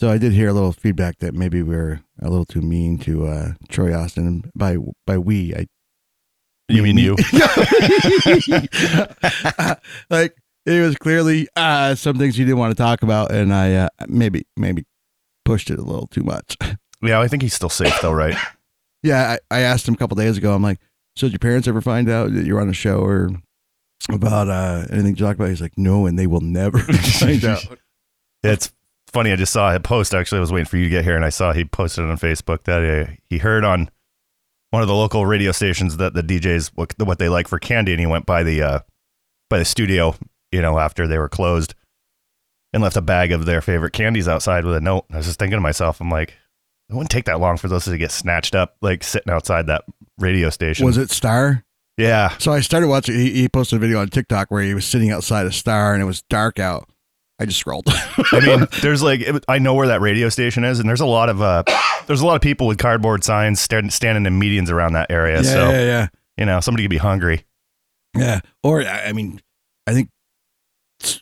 So I did hear a little feedback that maybe we're a little too mean to uh, Troy Austin. By by we, I You mean you? like it was clearly uh, some things you didn't want to talk about, and I uh, maybe maybe pushed it a little too much. Yeah, I think he's still safe though, right? yeah, I, I asked him a couple days ago. I'm like, so did your parents ever find out that you're on a show or about uh, anything to talk about? He's like, no, and they will never find out. It's funny. I just saw a post. Actually, I was waiting for you to get here, and I saw he posted on Facebook that uh, he heard on one of the local radio stations that the DJs what, what they like for candy, and he went by the uh, by the studio, you know, after they were closed, and left a bag of their favorite candies outside with a note. I was just thinking to myself, I'm like, it wouldn't take that long for those to get snatched up, like sitting outside that radio station. Was it Star? Yeah. So I started watching. He, he posted a video on TikTok where he was sitting outside a Star and it was dark out. I just scrolled. I mean, there's like it- I know where that radio station is, and there's a lot of uh, there's a lot of people with cardboard signs stand, standing in medians around that area. yeah, so yeah, yeah. you know, somebody could be hungry. Yeah. Or I I mean, I think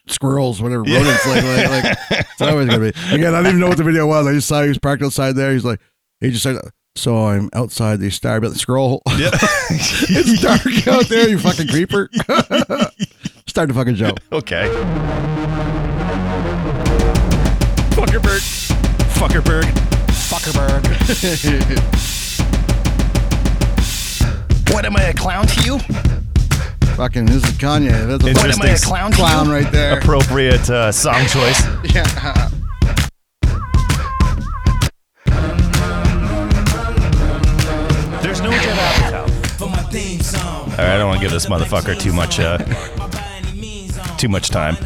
squirrels, whatever Yeah. rodents, like, like, like it's always gonna be. Again, I didn't even know what the video was. I just saw he was parked outside there. He's like, he just said, "So I'm outside the star building scroll. Yeah. it's dark out there, you fucking creeper." Start the fucking show. okay. Fuckerberg. Fuckerberg. what am I a clown to you? fucking, this is Kanye. That's a Interesting. fucking clown, to clown you? right there. Appropriate uh, song choice. Yeah. There's no Judd Apatow. All right, I don't want to give this motherfucker too much, uh, too much time.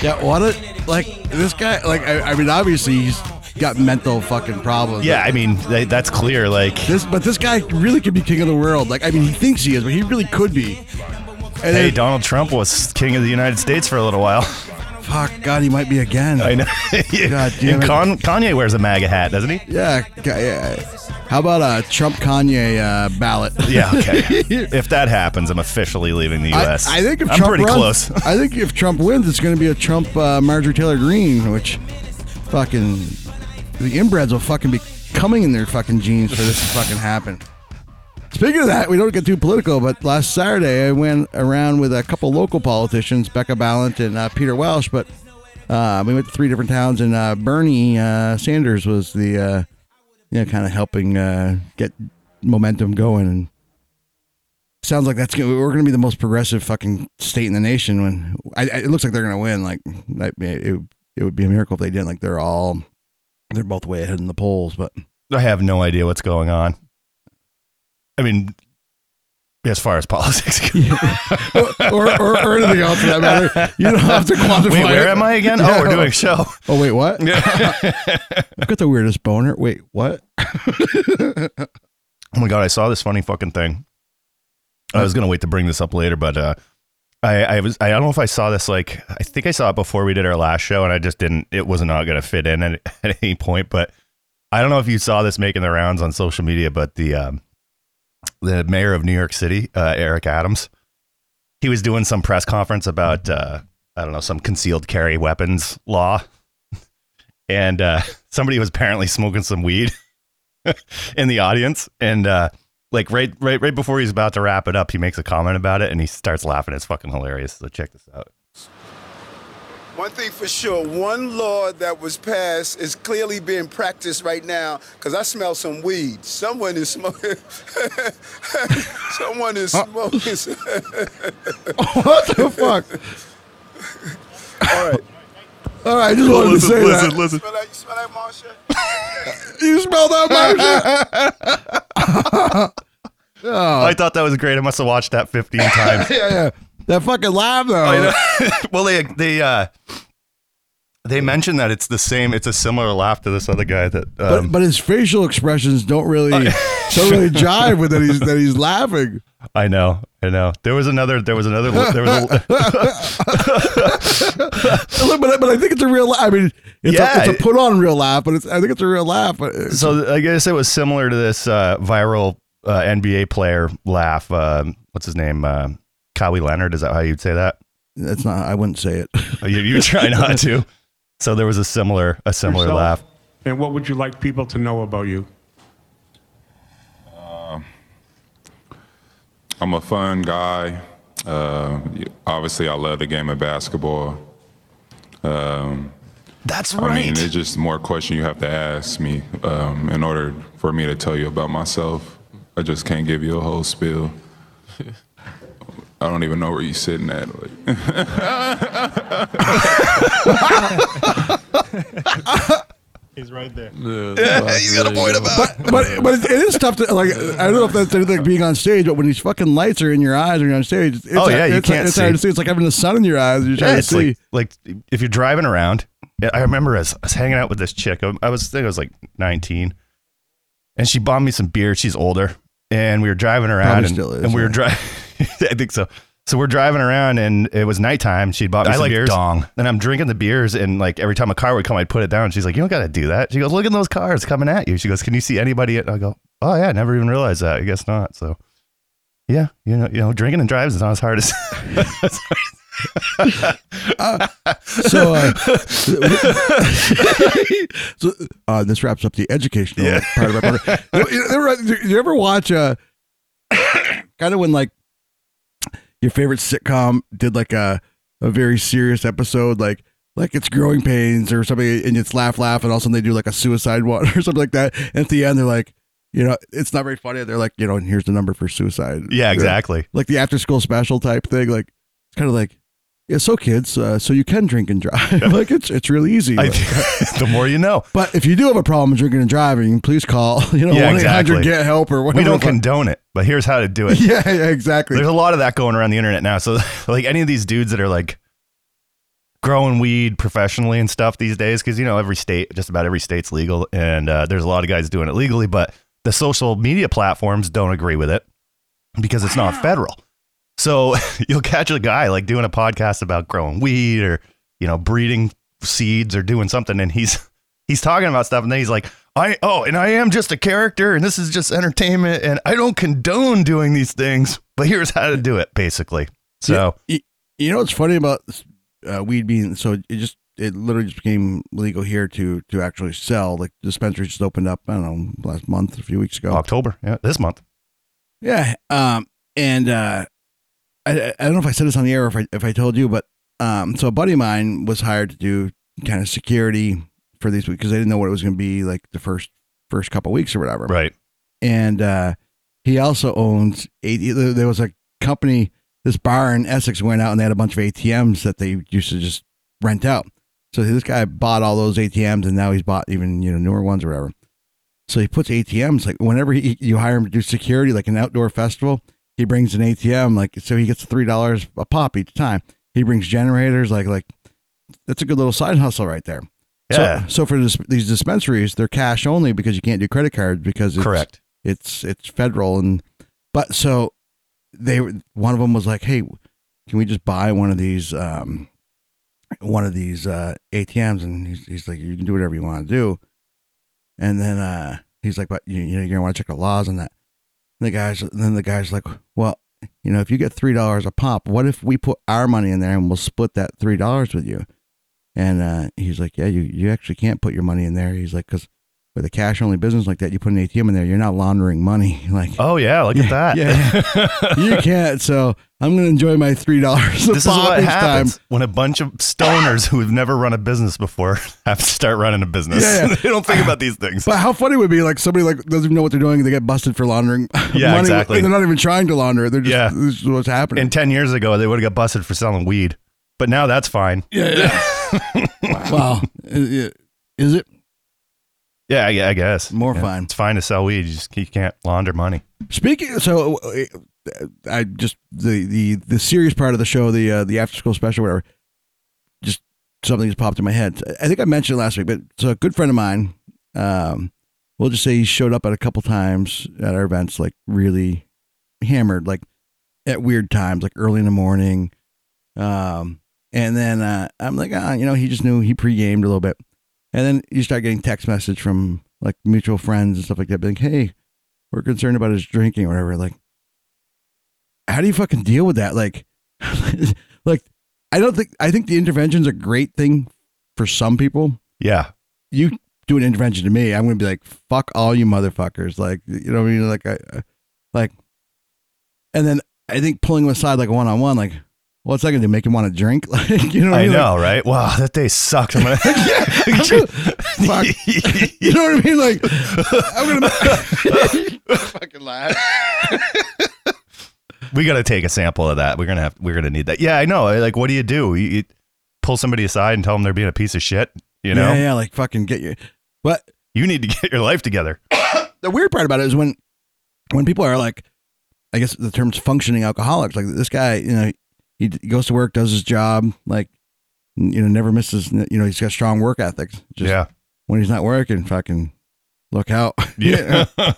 Yeah, what a like this guy. Like, I, I mean, obviously he's got mental fucking problems. Yeah, I mean th- that's clear. Like, This, but this guy really could be king of the world. Like, I mean, he thinks he is, but he really could be. And hey, then, Donald Trump was king of the United States for a little while. fuck, God, he might be again. I know. God damn and it. Con- Kanye wears a MAGA hat, doesn't he? Yeah, yeah. How about a Trump Kanye uh, ballot? Yeah. Okay. if that happens, I'm officially leaving the I, U.S. I think if I'm Trump pretty runs, close. I think if Trump wins, it's going to be a Trump uh, Marjorie Taylor Greene, which fucking the inbreds will fucking be coming in their fucking jeans for this to fucking happen. Speaking of that, we don't get too political, but last Saturday I went around with a couple local politicians, Becca Balint and uh, Peter Welch, but uh, we went to three different towns, and uh, Bernie uh, Sanders was the, uh, you know, kind of helping uh, get momentum going, and sounds like that's gonna, we're going to be the most progressive fucking state in the nation. When I, I- it looks like they're going to win, like it, it would be a miracle if they didn't. Like they're all, they're both way ahead in the polls, but I have no idea what's going on. I mean, as far as politics go. or, or, or anything else for that matter. You don't have to quantify. Wait, where it. am I again? Yeah. Oh, we're doing a show. Oh wait, what? I've got the weirdest boner. Wait, what? Oh my god, I saw this funny fucking thing. I was gonna wait to bring this up later, but uh, I I was I don't know if I saw this like I think I saw it before we did our last show, and I just didn't. It was not gonna fit in at, at any point. But I don't know if you saw this making the rounds on social media, but the um, the mayor of New York City, uh, Eric Adams, he was doing some press conference about uh, I don't know some concealed carry weapons law, and uh, somebody was apparently smoking some weed in the audience. And uh like right right right before he's about to wrap it up he makes a comment about it and he starts laughing. It's fucking hilarious. So check this out One thing for sure, one law that was passed is clearly being practiced right now because I smell some weed. Someone is smoking. Someone is smoking. what the fuck? All right. All right, I just wanted to say that. listen Smell that, you smell that, Marsha? You smell that, Marsha? oh, i thought that was great i must have watched that 15 times yeah, yeah. That fucking laugh though. Know. well they they uh they mentioned that it's the same it's a similar laugh to this other guy that But, um, but his facial expressions don't really don't really jive with that he's that he's laughing. i know i know there was another there was another there was a, Look, but, but I think it's a real. I mean, it's, Yeah. a, it's a put on real laugh, but it's I think it's a real laugh. But so I guess it was similar to this uh, viral uh, NBA player laugh. Um, what's his name? Uh, Kawhi Leonard. Is that how you'd say that? that's not. I wouldn't say it. Oh, You, you try not to. So there was a similar a similar yourself? laugh. And what would you like people to know about you? I'm a fun guy. Uh, obviously, I love the game of basketball. That's right. I mean, it's just more question you have to ask me um, in order for me to tell you about myself. I just can't give you a whole spiel. I don't even know where you're sitting at. Like, He's right there. He's got a point about. but but but it, it is tough to like. I don't know if that's anything like being on stage, but when these fucking lights are in your eyes when you're on stage, it's, Oh, yeah, you it's, can't it's hard see. to see. It's like having the sun in your eyes. You're trying Yeah, to it's see. like like if you're driving around. yeah, I remember as I was hanging out with this chick. I I was I think I was like 19, and she bought me some beer. She's older, and we were driving around, and, still is, and we were driving. I think so. So we're driving around, and it was nighttime. She bought me I some like beers. dong. And I'm drinking the beers, and like every time a car would come, I'd put it down. She's like, "You don't got to do that." She goes, "Look at those cars coming at you." She goes, "Can you see anybody?" And I go, "Oh yeah, I never even realized that. I guess not." So, yeah, you know, you know, drinking and driving is not as hard as. So, uh, so uh, this wraps up the educational Yeah. part of our program. You, you ever, do you ever watch uh, kind of when like your favorite sitcom did like a a very serious episode, like like it's growing pains or something, and it's laugh laugh, and all of a sudden they do like a suicide one or something like that. And at the end, they're like, you know, it's not very funny. They're like, you know, and here's the number for suicide. yeah, exactly. Like the after school special type thing. Like it's kind of like. Yeah, so kids, uh, so you can drink and drive. like it's it's really easy. I, the more you know. but if you do have a problem drinking and driving, please call. You know, one eight hundred get help or whatever. We don't condone it, but here's how to do it. Yeah, yeah, exactly. There's a lot of that going around the internet now. So, like any of these dudes that are like growing weed professionally and stuff these days, because you know every state, just about every state's legal, and uh, there's a lot of guys doing it legally, but the social media platforms don't agree with it because it's not federal. So you'll catch a guy like doing a podcast about growing weed or you know breeding seeds or doing something, and he's he's talking about stuff, and then he's like, I oh, and I am just a character, and this is just entertainment, and I don't condone doing these things, but here's how to do it, basically. So you, you know what's funny about uh, weed being so it just it literally just became legal here to to actually sell. Like dispensaries just opened up. I don't know last month, a few weeks ago. October, yeah, this month. Yeah. Um. And uh, I I don't know if I said this on the air or if I if I told you, but um. So a buddy of mine was hired to do kind of security for these because they didn't know what it was going to be like the first first couple weeks or whatever. Right. and uh, he also owns eight. There was a company, this bar in Essex went out and they had a bunch of ATMs that they used to just rent out. So this guy bought all those ATMs and now he's bought even you know newer ones or whatever. So he puts ATMs like whenever he, you hire him to do security, like an outdoor festival, he brings an ATM like so he gets three dollars a pop each time. He brings generators like like that's a good little side hustle right there. Yeah. So, so for this, these dispensaries, they're cash only because you can't do credit cards because it's, Correct. it's it's federal and but so they one of them was like hey can we just buy one of these um one of these uh atms and he's, he's like you can do whatever you want to do and then uh he's like but you, you know you're gonna want to check the laws on that the guys then the guy's like well you know if you get three dollars a pop what if we put our money in there and we'll split that three dollars with you? And uh he's like yeah you you actually can't put your money in there. He's like because with a cash only business like that, you put an ATM in there, you're not laundering money. Like, Oh yeah, look at that. yeah, you can't. So I'm gonna enjoy my three dollars. this is what happens when a bunch of stoners who have never run a business before have to start running a business. Yeah, yeah. they don't think about these things. But how funny would it be like somebody like doesn't even know what they're doing, they get busted for laundering Yeah, money, exactly. and they're not even trying to launder it. They're just Yeah. this is what's happening. and 10 years ago, they would have got busted for selling weed. But now that's fine. yeah, yeah. wow, is is it Yeah, I, I guess. more Yeah. fun? It's fine to sell weed. You just you can't launder money. Speaking, so uh, I just the the the serious part of the show, the uh, the after school special, whatever. Just something just popped in my head. I think I mentioned it last week, but so a good friend of mine, um, we'll just say he showed up at a couple times at our events, like really hammered, like at weird times, like early in the morning. Um, and then uh, I'm like, ah, you know, he just knew he pre-gamed a little bit, and then you start getting text message from like mutual friends and stuff like that, being, hey we're concerned about his drinking or whatever. Like, how do you fucking deal with that? Like, like I don't think I think the intervention's a great thing for some people. Yeah. You do an intervention to me, I'm gonna be like, fuck all you motherfuckers. Like, you know what I mean? Like, I, I- like, and then I think pulling them aside like one on one, like, what's that gonna do? Make him want to drink? Like, you know? What I, I mean? know, right? Wow, that day sucked. I'm gonna. Fuck. You know what I mean? Like, I'm gonna fucking laugh. we got to take a sample of that. We're gonna have. We're gonna need that. Yeah, I know. Like, what do you do? You, you pull somebody aside and tell them they're being a piece of shit. You know, yeah, yeah, like fucking get you. But you need to get your life together. the weird part about it is when when people are like i guess the term's functioning alcoholics like this guy you know he, goes to work does his job like you know never misses you know he's got strong work ethics. Just yeah, when he's not working fucking look out. Yeah.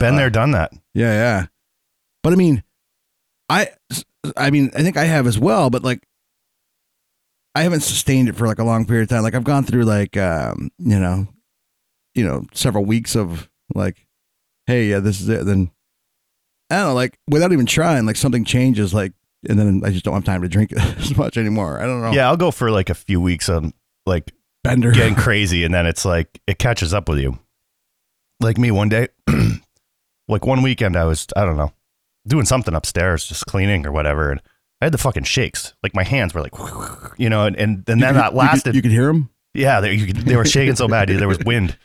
Been there, done that. yeah yeah. But i mean i i mean i think i have as well but like i haven't sustained it for like a long period of time. Like i've gone through like um you know you know several weeks of like hey yeah this is it. Then i don't know like without even trying like something changes like and then i just don't have time to drink as much anymore i don't know Yeah, I'll go for like a few weeks of like bender getting crazy, and then it's like it catches up with you. Like me, one day, like one weekend, I was I don't know doing something upstairs, just cleaning or whatever, and I had the fucking shakes. Like my hands were like, you know, and and, and then that lasted. you could, you could hear them. Yeah, they, you could, they were shaking so bad. There was wind.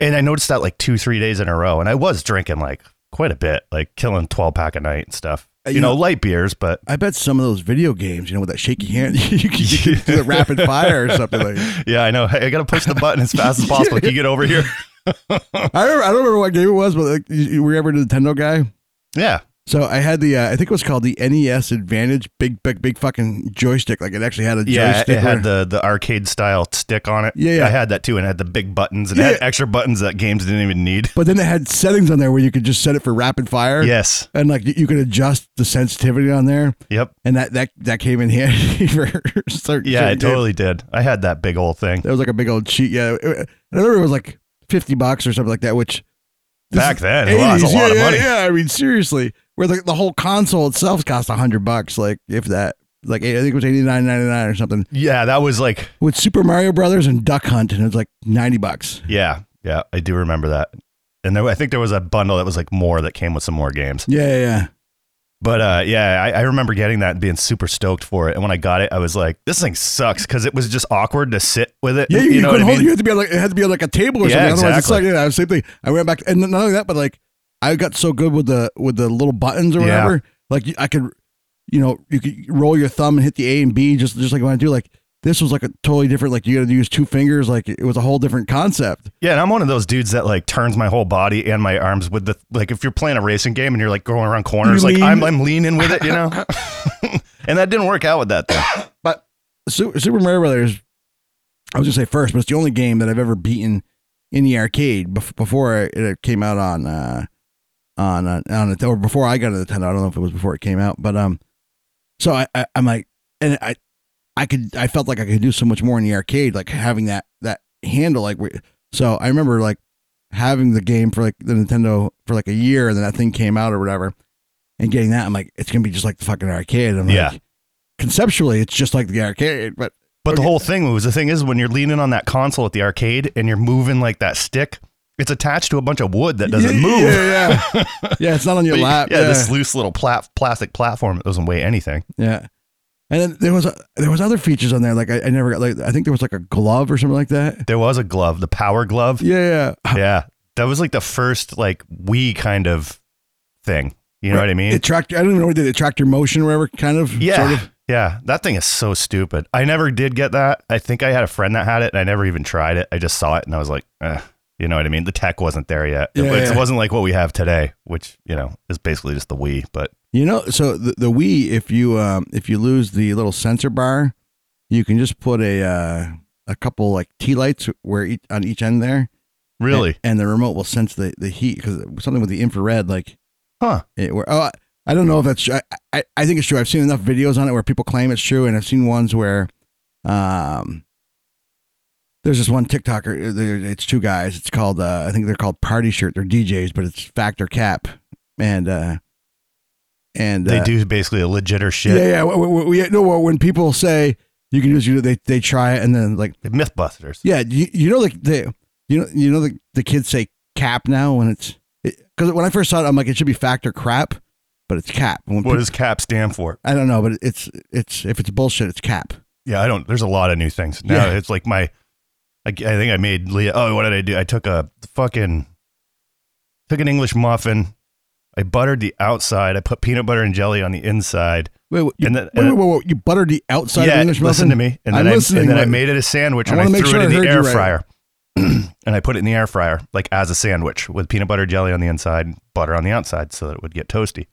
And I noticed that like two, three days in a row. And I was drinking like quite a bit, like killing 12 pack a night and stuff. Uh, You, you know, know- light beers, but I bet some of those video games, you know, with that shaky hand, you can, you do the rapid fire or something like. that. yeah, I know. Hey, I got to push the button as fast as possible. Can you get over here? I don't, I don't remember what game it was, but like, you, you were you ever a Nintendo guy? Yeah. So I had the, uh, I think it was called the NES Advantage, big, big, big fucking joystick. Like it actually had a Yeah. joystick. It had the, the arcade style stick on it. Yeah, yeah. I had that too. And it had the big buttons and it had extra buttons that games didn't even need. but then it had settings on there where you could just set it for rapid fire. Yes. And like you- could adjust the sensitivity on there, Yep. and that that that came in handy for certain. Yeah, it totally did. I had that big old thing. That was like a big old cheat. Yeah, I remember it was like fifty bucks or something like that. Which Back then, it was a 80s. lot yeah, of yeah, money. Yeah, I mean seriously, where the, the whole console itself cost a hundred bucks, like if that. Like I think it was eighty nine ninety nine or something Yeah, that was like, with Super Mario Brothers and Duck Hunt, and it was like ninety bucks. yeah, yeah, I do remember that. And there, I think there was a bundle that was like more that came with some more games. Yeah, yeah, yeah. But uh, yeah, I, I remember getting that and being super stoked for it. And when I got it, I was like, "This thing sucks" because it was just awkward to sit with it. Yeah, you, you know what couldn't I hold. mean? You had to be on like it had to be on like a table or Yeah, something. Otherwise, exactly. it's like yeah, same thing. I went back, and not only that, but like I got so good with the with the little buttons or Yeah. whatever. Like I could, you know, you could roll your thumb and hit the A and B just just like when I do. Like this was like a totally different. Like you got to use two fingers. Like it was a whole different concept. Yeah, and I'm one of those dudes that like turns my whole body and my arms with the like. If you're playing a racing game and you're like going around corners, like lean. I'm I'm leaning with it, you know. and that didn't work out with that thing. But Super, Super Mario Brothers, I was gonna say first, but it's the only game that I've ever beaten in the arcade bef- before it came out on uh, on uh, on it or before I got a Nintendo. I don't know if it was before it came out, but um, so I, I I'm like, and I I could I felt like I could do so much more in the arcade, like having that that handle, like we. So I remember like having the game for like the Nintendo for like a year, and then that thing came out or whatever, and getting that, I'm like, it's gonna be just like the fucking arcade. I'm Yeah. like, conceptually, it's just like the arcade, but But the whole thing was the thing is when you're leaning on that console at the arcade and you're moving like that stick, it's attached to a bunch of wood that doesn't yeah, move. Yeah, yeah, yeah. It's not on your But lap. yeah, Yeah, this loose little plat- plastic platform that doesn't weigh anything. yeah. And then there was there was other features on there. Like I, I never got like I think there was like a glove or something like that. There was a glove, the power glove. Yeah, yeah. Yeah. That was like the first like Wii kind of thing. You know what I mean? It tracked. I don't even know what it did. It tracked your motion, or whatever. Kind of. yeah. Sort of. Yeah. That thing is so stupid. I never did get that. I think I had a friend that had it and I never even tried it. I just saw it and I was like, eh, you know what I mean? The tech wasn't there yet. It, Yeah, it wasn't like what we have today, which, you know, is basically just the Wii. But You know, so the, the Wii, if you um if you lose the little sensor bar, you can just put a uh, a couple like tea lights where each, on each end there. really, and, and the remote will sense the the heat because something with the infrared, like huh? it. Where, oh, I, I don't know if that's true. I, I I think it's true. I've seen enough videos on it where people claim it's true, and I've seen ones where, um, there's this one TikToker. there- It's two guys. It's called uh, I think they're called Party Shirt. They're DJs, but it's Factor Cap, and uh, and They uh, do basically a legit or shit. yeah, yeah. We, we, we, no, well, when people say you can just you they they try it and then like The Mythbusters. yeah you, you know like the you know you know the, the kids say cap now when it's because when I first saw it I'm like it should be Factor crap but it's cap. When What peop- does CAP stand for? I don't know but it's it's if it's bullshit it's cap. Yeah, I don't. There's a lot of new things now. Yeah. It's like my. I, I think I made Leah. Oh, what did I do? I took a fucking. Took an English muffin. I buttered the outside. I put peanut butter and jelly on the inside. Wait, wait, you, And then- wait, wait, wait, wait, you buttered the outside yeah, of English muffin? listen muffin? to me. And I'm then, I, listening, and then I made it a sandwich I and I, threw sure it in the air you right. fryer. and I put it in the air fryer, like as a sandwich with peanut butter jelly on the inside, butter on the outside, so that it would get toasty.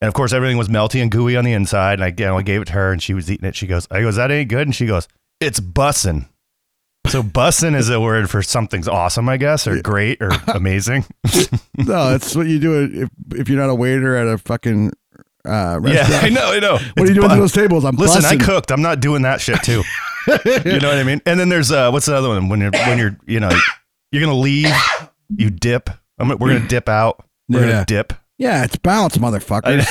And of course, everything was melty and gooey on the inside. And I, you know, I gave it to her, and she was eating it. She goes, "I goes, that ain't good." And she goes, "It's bussin'." So bussin' is a word for something's awesome, I guess, or great, or amazing. No, that's what you do if if you're not a waiter at a fucking uh, yeah, restaurant. I know, I know. What are you doing to those tables? I'm Listen, I cooked. I'm not doing that shit too. you know what I mean? And then there's uh, what's the other one? When you're when you're you know you're gonna leave, you dip. I'm, we're gonna dip out. We're Yeah. gonna dip. Yeah, it's balance, motherfuckers.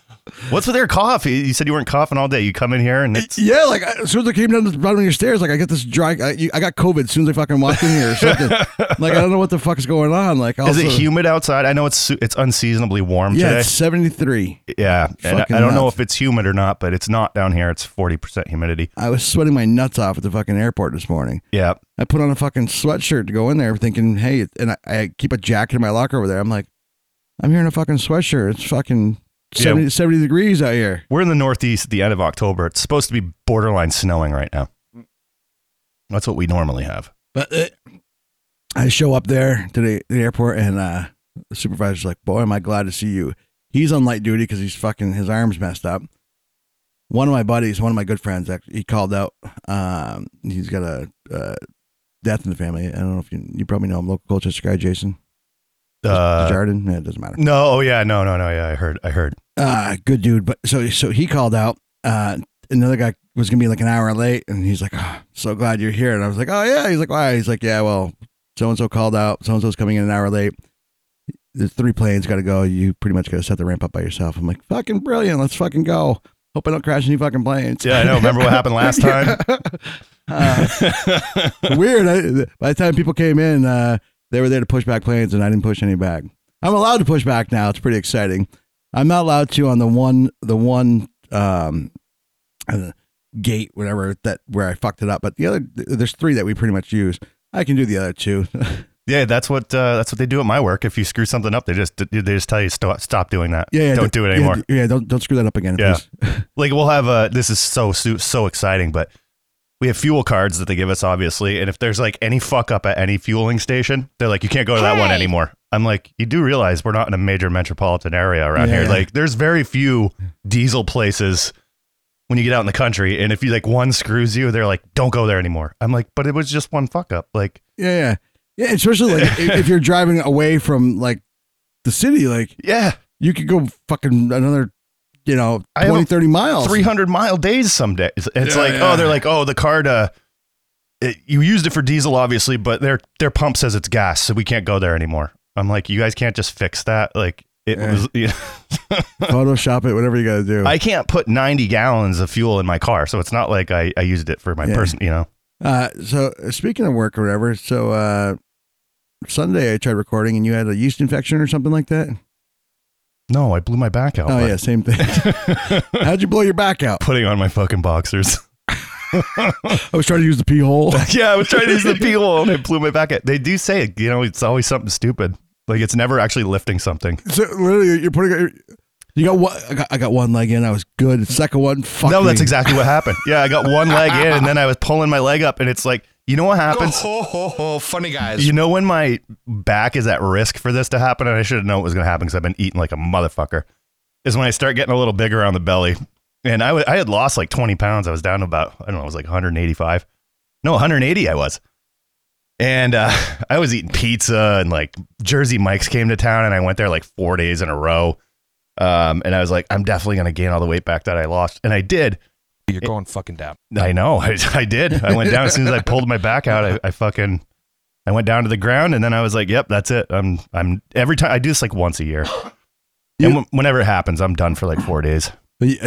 What's with your cough? You- said you weren't coughing all day. You come in here and it's yeah, like as soon as I came down the bottom of your stairs, like I get this dry. I, you- I got COVID as soon as I fucking walked in here or something. like I don't know what the fuck is going on. Like also, is it humid outside? I know it's it's unseasonably warm Yeah, today. it's 73. yeah, and I, I don't know if it's humid or not, but it's not down here. It's forty percent humidity. I was sweating my nuts off at the fucking airport this morning. Yeah, I put on a fucking sweatshirt to go in there, thinking, hey, and I, I keep a jacket in my locker over there. I'm like, I'm here in a fucking sweatshirt. It's fucking 70, Yeah. 70 degrees out here. we're in the Northeast at the end of October. It's supposed to be borderline snowing right now. That's what we normally have. But uh, I show up there to the, the airport, and uh, the supervisor's like, "Boy, am I glad to see you." He's on light duty because he's fucking his arms messed up. One of my buddies, one of my good friends, actually, he called out. Um, he's got a uh, death in the family. I don't know if you you probably know him, local Colchester guy, Jason Uh, Jordan. Yeah, it doesn't matter. no, oh yeah, no, no, no, yeah. I heard, I heard. Uh, good dude. But so so he called out. Uh, another guy was gonna be like an hour late, and he's like, oh, "So glad you're here." And I was like, "Oh yeah." He's like, "Why?" He's like, "Yeah, well, so and so called out. So and so's coming in an hour late. There's three planes got to go. You pretty much got to set the ramp up by yourself." I'm like, "Fucking brilliant. Let's fucking go." Hope I don't crash any fucking planes. Yeah, I know. Remember what happened last time? Uh, weird. I, by the time people came in, uh, they were there to push back planes, and I didn't push any back. I'm allowed to push back now. It's pretty exciting. I'm not allowed to on the one, the one um, uh, gate, whatever that where I fucked it up. But the other, there's three that we pretty much use. I can do the other two. Yeah, that's what uh, that's what they do at my work. If you screw something up, they just they just tell you stop stop doing that. yeah, yeah, don't do it yeah, anymore. d- Yeah, don't don't screw that up again. Yeah. please. Like we'll have a this is so so so exciting, but we have fuel cards that they give us obviously, and if there's like any fuck up at any fueling station, they're like you can't go to that one anymore. I'm like, you do realize we're not in a major metropolitan area around Yeah. here. Like there's very few diesel places when you get out in the country, and if you like one screws you, they're like, don't go there anymore. I'm like, but it was just one fuck up. Like, yeah, yeah, yeah. Especially like if if you're driving away from like the city, like yeah, you could go fucking another, you know, I 20, 30 miles. 300 mile days some days. It's Yeah, like, yeah. oh, they're like, oh, the card, uh, it, you used it for diesel, obviously, but their their pump says it's gas, so we can't go there anymore. I'm like, you guys can't just fix that. Like, it Yeah. was. Photoshop it, whatever you got to do. I can't put 90 gallons of fuel in my car, so it's not like I, I used it for my Yeah. person. You know, Uh, so uh, speaking of work or whatever, so uh, Sunday I tried recording and you had a yeast infection or something like that. No, I blew my back out. Oh yeah, same thing. How'd you blow your back out? putting on my fucking boxers. I was trying to use the pee hole. yeah, I was trying to use the peel hole and I blew my back out. They do say, you know, it's always something stupid. Like it's never actually lifting something. So literally, you're putting. You got one. I got, I got one leg in. I was good. The second one, fuck no, that's exactly what happened. Yeah, I got one leg in, and then I was pulling my leg up, and it's like, you know what happens? Oh, ho, ho, funny guys. You know when my back is at risk for this to happen, and I should have known it was going to happen because I've been eating like a motherfucker. Is when I start getting a little bigger on the belly, and I I had lost like twenty pounds. I was down to about I don't know, I was like 185. No, 180. I was. And uh, I was eating pizza, and like Jersey Mike's came to town, and I went there like four days in a row. Um, and I was like, I'm definitely going to gain all the weight back that I lost, and I did. You're going fucking down. I know. I, I did. I went down as soon as I pulled my back out. I, I fucking, I went down to the ground, and then I was like, "Yep, that's it." I'm, I'm every time I do this like once a year, You- and wh- whenever it happens, I'm done for like four days.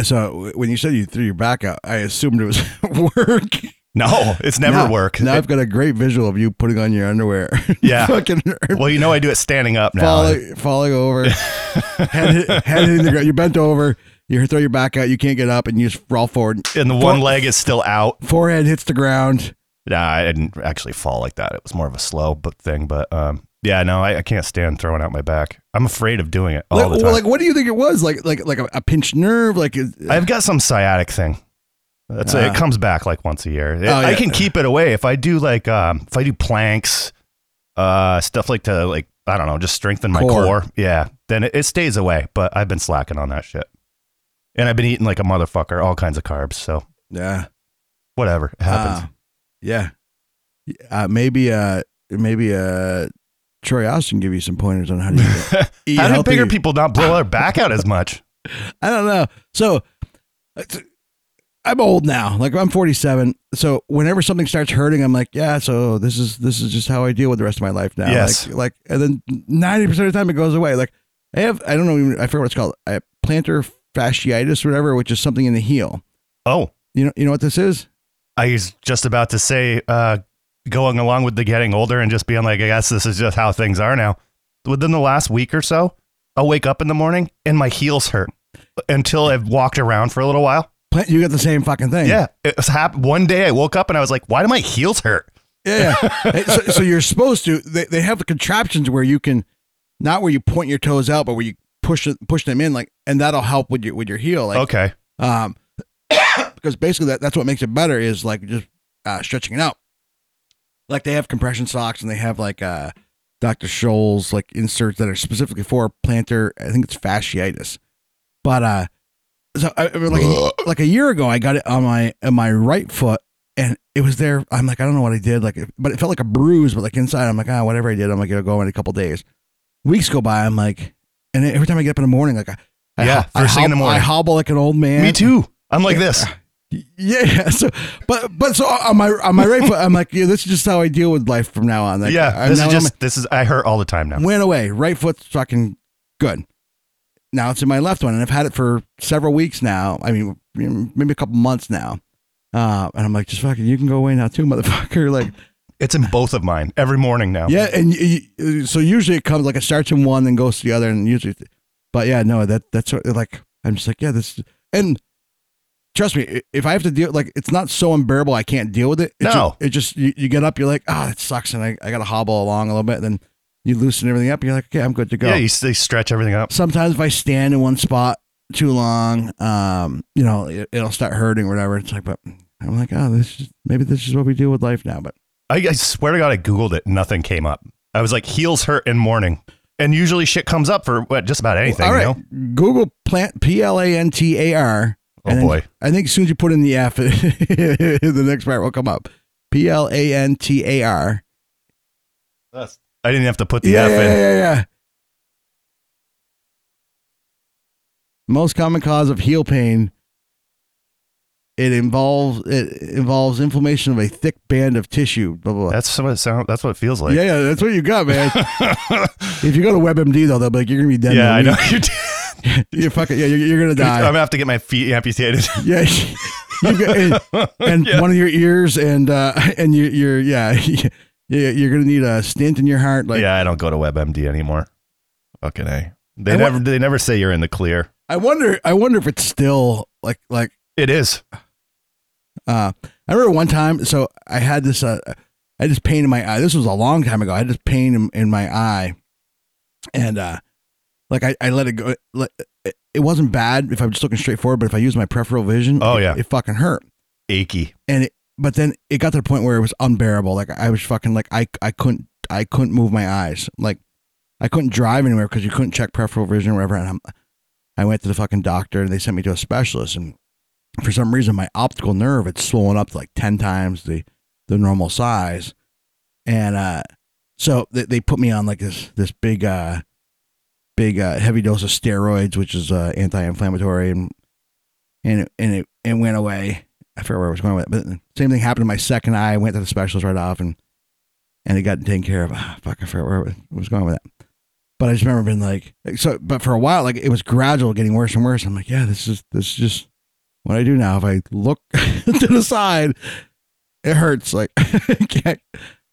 So when you said you threw your back out, I assumed it was work. No, it's never now, work. Now It- I've got a great visual of you putting on your underwear. Yeah. fucking well, you know I do it standing up now. falling, falling over, head, head hitting the ground. You bent over. You throw your back out. You can't get up, and you just roll forward. and the one leg is still out. Forehead hits the ground. Nah, I didn't actually fall like that. It was more of a slow but thing. But um, yeah, no, I, I can't stand throwing out my back. I'm afraid of doing it all Like, the time. well, like, what do you think it was? Like, like, like a, a pinched nerve? Like, is- I've got some sciatic thing. That's Ah. it comes back like once a year. It- Oh, I can keep it away if I do like um if I do planks, uh stuff like to like I don't know, just strengthen my Core. core. Yeah, then it, it stays away. But I've been slacking on that shit, and I've been eating like a motherfucker, all kinds of carbs. So yeah, whatever, it happens. Ah, yeah. Uh, maybe, uh, maybe, uh, Troy Austin give you some pointers on how to eat, How do bigger people not blow their back out as much? I don't know. So I'm old now. Like I'm 47. So whenever something starts hurting, I'm like, yeah. So this is this is just how I deal with the rest of my life now. Yes. Like, like and then 90 percent of the time it goes away. Like I have I don't know even I forget what it's called. I have plantar fasciitis or whatever, which is something in the heel. Oh, You know you know what this is? I was just about to say, uh, going along with the getting older and just being like, I guess this is just how things are now. Within the last week or so, I'll wake up in the morning and my heels hurt until I've walked around for a little while. You got the same fucking thing. Yeah, it was hap- One day I woke up and I was like, why do my heels hurt? Yeah. So, so you're supposed to. They, they have the contraptions where you can, not where you point your toes out, but where you push push them in, like, and that'll help with your with your heel. Like, okay. um, because basically that, that's what makes it better is like just uh, stretching it out. Like they have compression socks and they have like uh, Dr. Scholl's like inserts that are specifically for plantar. I think it's fasciitis, but uh, so I, like a, like a year ago, I got it on my on my right foot. And it was there. I'm like, I don't know what I did. Like, but it felt like a bruise. But like inside, I'm like, ah, whatever I did, I'm like, it'll go in a couple days. Weeks go by. I'm like, and every time I get up in the morning, like, I, I Yeah, ho- I first thing in the morning. I hobble like an old man. Me too. I'm like this. Yeah, yeah. So, but but so on my on my right foot, I'm like, yeah, this is just how I deal with life from now on. Like, yeah, I'm this is I'm- just, this is, I hurt all the time now. went away. Right foot's fucking good. Now it's in my left one, and I've had it for several weeks now. I mean, maybe a couple months now. Uh, and I'm like, just fucking, you can go away now too, motherfucker. Like, It's in both of mine every morning now. yeah, and y y- so usually it comes like it starts in one, then goes to the other, and usually, but yeah, no, that that's what, like I'm just like, yeah, this, and trust me, if I have to deal, like, it's not so unbearable, I can't deal with it. It No. ju- it just you, you get up, you're like, ah, it sucks, and I, I got to hobble along a little bit, and then you loosen everything up, and you're like, okay, I'm good to go. Yeah, you, stretch everything up. Sometimes if I stand in one spot too long, um, you know, it, it'll start hurting or whatever. It's like, but I'm like, oh, this is maybe this is what we deal with life now, but. I, I swear to God, I Googled it. Nothing came up. I was like, heels hurt in morning. And usually shit comes up for what, just about anything, All you know? Google plant P L A N T A R. Oh, and boy. I think as soon as you put in the F, the next part will come up. P L A N T A R. I didn't have to put the Yeah, F yeah, in. yeah, yeah. Most common cause of heel pain. It involves it involves inflammation of a thick band of tissue. Blah blah. blah. That's what it sound, That's what it feels like. yeah, yeah, that's what you got, man. if you go to WebMD though, they'll be like, "You're gonna be dead." yeah, I know. week. You did. You're fucking yeah. You're, you're gonna die. I'm gonna have to get my feet amputated. Yeah, got, and, and Yeah. one of your ears, and uh, and you, you're yeah, yeah, you're gonna need a stent in your heart. Like, yeah, I don't go to WebMD anymore. Fucking a. They I never. they never say you're in the clear. I wonder, I wonder if it's still like like. It is. Uh, I remember one time, so I had this, uh, I had this pain in my eye. This was a long time ago. I had this pain in, in my eye, and uh, like I, I let it go. Let, it, wasn't bad if I was just looking straight forward, but if I used my peripheral vision, Oh, it- yeah. it fucking hurt. Achy. and it, but then it got to the point where it was unbearable. Like I was fucking like I I couldn't I couldn't move my eyes. Like I couldn't drive anywhere because you couldn't check peripheral vision or whatever. And I'm, I went to the fucking doctor and they sent me to a specialist. And for some reason, my optical nerve had swollen up to like ten times the the normal size. And uh, so they, they put me on like this this big uh big uh, heavy dose of steroids, which is uh, anti-inflammatory, and and it, and it, it went away. I forget where I was going with it, but same thing happened to my second eye. I went to the specialist right off, and and it got taken care of. Ah, fuck, I forget where I was going with that But I just remember being like, so. But for a while, like it was gradual, getting worse and worse. I'm like, yeah, this is this is just what I do now. If I look to the side, it hurts. Like I can't,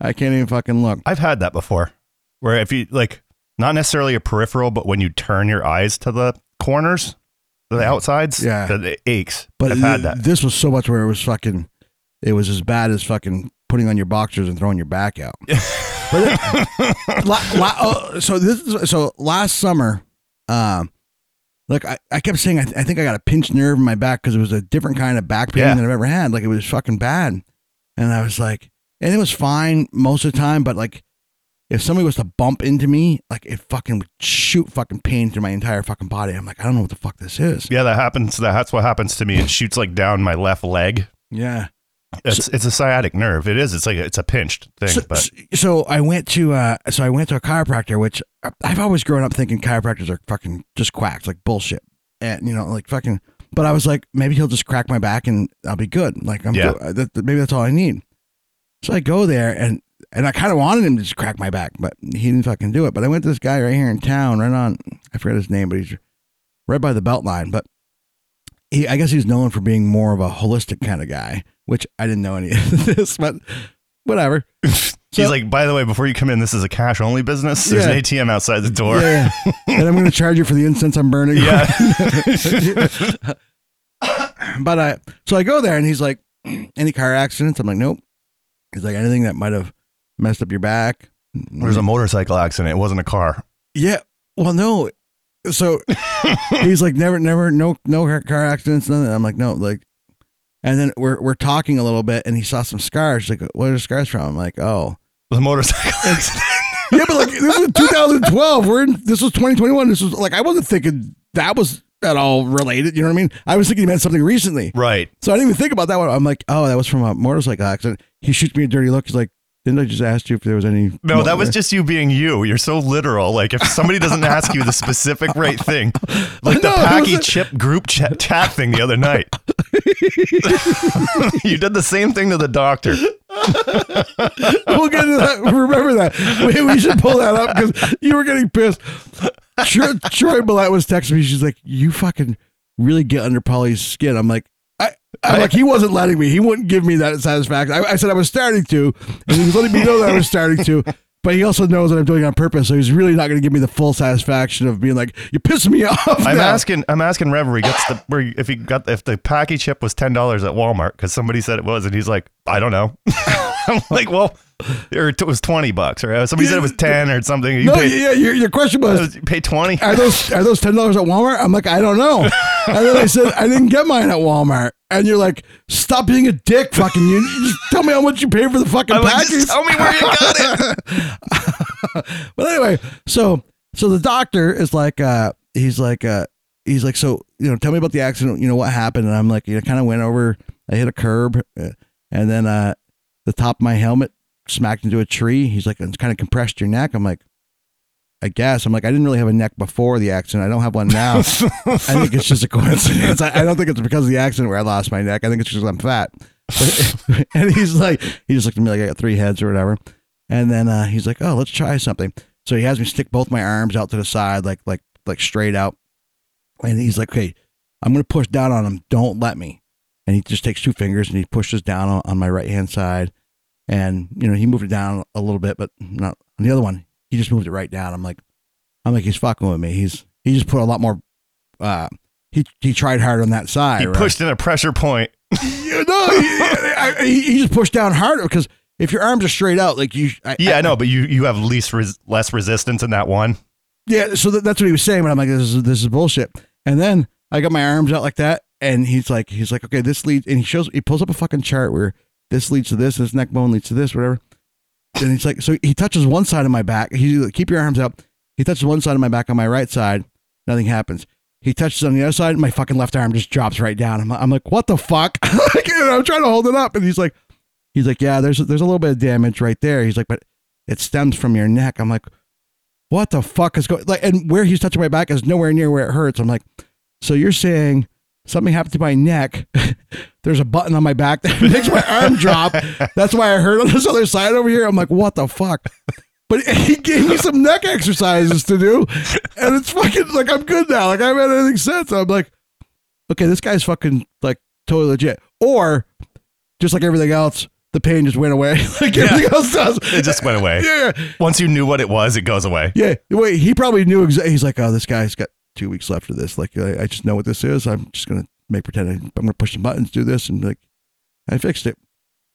I can't even fucking look. I've had that before, where if you like, not necessarily a peripheral, but when you turn your eyes to the corners, the outsides, Yeah. it aches. But I've had that. this was so much where it was fucking, it was as bad as fucking putting on your boxers and throwing your back out. but la, la, oh, so this is, so last summer, um, look, I, I kept saying I, th- I think I got a pinched nerve in my back because it was a different kind of back pain Yeah. than I've ever had. Like it was fucking bad, and I was like, and it was fine most of the time, but like. If somebody was to bump into me, like it fucking would shoot fucking pain through my entire fucking body. I'm like, I don't know what the fuck this is. Yeah, that happens. That's what happens to me. It shoots like down my left leg. Yeah. It's it's a sciatic nerve. It is. It's like it's a pinched thing. So, but so I went to uh, so I went to a chiropractor, which I've always grown up thinking chiropractors are fucking just quacks, like bullshit, and you know, like fucking. But I was like, maybe he'll just crack my back and I'll be good. Like I'm, Yeah. good. That, that- maybe that's all I need. So I go there and and I kind of wanted him to just crack my back, but he didn't fucking do it. But I went to this guy right here in town, right on, I forget his name, but he's right by the belt line. But he, I guess he's known for being more of a holistic kind of guy, which I didn't know any of this, but whatever. he's So- like, by the way, before you come in, this is a cash only business. There's Yeah. an ATM outside the door. Yeah, yeah. and I'm going to charge you for the incense I'm burning. Yeah. but I, so I go there and he's like, any car accidents? I'm like, nope. He's like, anything that might have messed up your back? There's a motorcycle accident. It wasn't a car. yeah. Well, no. So he's like, never, never, no, no car- car accidents. Nothing. I'm like, no, like, and then we're we're talking a little bit, and he saw some scars. He's like, what are the scars from? I'm like, oh, The motorcycle accident. yeah, but like this was 2012. We're in, this was 2021. This was like I wasn't thinking that was at all related. You know what I mean? I was thinking he meant something recently. right. So I didn't even think about that one. I'm like, oh, that was from a motorcycle accident. He shoots me a dirty look. He's like, didn't I just ask you if there was any? No, that was just you being you. You're so literal. Like if somebody doesn't ask you the specific right thing, like the No, Packy Chip group chat, chat thing the other night. you did the same thing to the doctor. we'll get into that. Remember that. We, we should pull that up because you were getting pissed. Troy, Troy Millette was texting me. She's like, you fucking really get under Polly's skin. I'm like, I, I'm like, he wasn't letting me. He wouldn't give me that satisfaction. I, I said I was starting to, and he was letting me know that I was starting to. But he also knows that I'm doing it on purpose, so he's really not going to give me the full satisfaction of being like, "You're pissing me off." I'm now." asking. I'm asking Reverie gets the where if he got if the Packy chip was ten dollars at Walmart because somebody said it was and he's like I don't know. I'm like well, or it was twenty bucks or somebody said it was ten or something. You No, paid, yeah, your, your question was, you paid twenty. are those are those ten dollars at Walmart? I'm like, I don't know. And then I said, I didn't get mine at Walmart. And you're like, stop being a dick, fucking you. Just tell me how much you paid for the fucking I'm like, package. just tell me where you got it. but anyway, so so the doctor is like, uh, he's like, uh, he's like, so you know, tell me about the accident. You know what happened? And I'm like, you know, kind of went over. I hit a curb, uh, and then uh, the top of my helmet smacked into a tree. He's like, it's kind of compressed your neck. I'm like. I guess I'm like I didn't really have a neck before the accident. I don't have one now. I think it's just a coincidence. I, I don't think it's because of the accident where I lost my neck. I think it's just 'cause I'm fat. And he's like, he just looked at me like I got three heads or whatever. And then uh, he's like, oh, let's try something. So he has me stick both my arms out to the side, like like like straight out. And he's like, okay, I'm gonna push down on him. Don't let me. And he just takes two fingers and he pushes down on, on my right hand side. And you know he moved it down a little bit, but not on the other one. He just moved it right down. I'm like, I'm like, he's fucking with me. He's he just put a lot more. Uh, he he tried hard on that side. He right? pushed in a pressure point. You know, he, he, he just pushed down harder because if your arms are straight out, like you, I, Yeah, I know, but you you have least res- less resistance in that one. yeah. So that, that's what he was saying, but I'm like, this is this is bullshit. And then I got my arms out like that, and he's like, he's like, okay, this leads, and he shows, he pulls up a fucking chart where this leads to this, this neck bone leads to this, whatever. And he's like, so he touches one side of my back. He's like, keep your arms up. He touches one side of my back on my right side, nothing happens. He touches on the other side, my fucking left arm just drops right down. I'm, I'm like, what the fuck? I'm trying to hold it up, and he's like, he's like, yeah, there's there's a little bit of damage right there. He's like, but it stems from your neck. I'm like, what the fuck is going? Like, and where he's touching my back is nowhere near where it hurts. I'm like, so you're saying something happened to my neck? there's a button on my back that makes my arm drop. That's why I hurt on this other side over here. I'm like, what the fuck? But he gave me some neck exercises to do, and it's fucking like I'm good now. Like I haven't had anything since. I'm like, okay, this guy's fucking like totally legit. Or just like everything else, the pain just went away. like everything else does. It just went away. Yeah, yeah. Once you knew what it was, it goes away. Yeah, wait. He probably knew exactly. He's like, oh, this guy's got two weeks left of this. Like, I, I just know what this is. I'm just gonna make pretend I, I'm gonna push some buttons, do this, and like, I fixed it.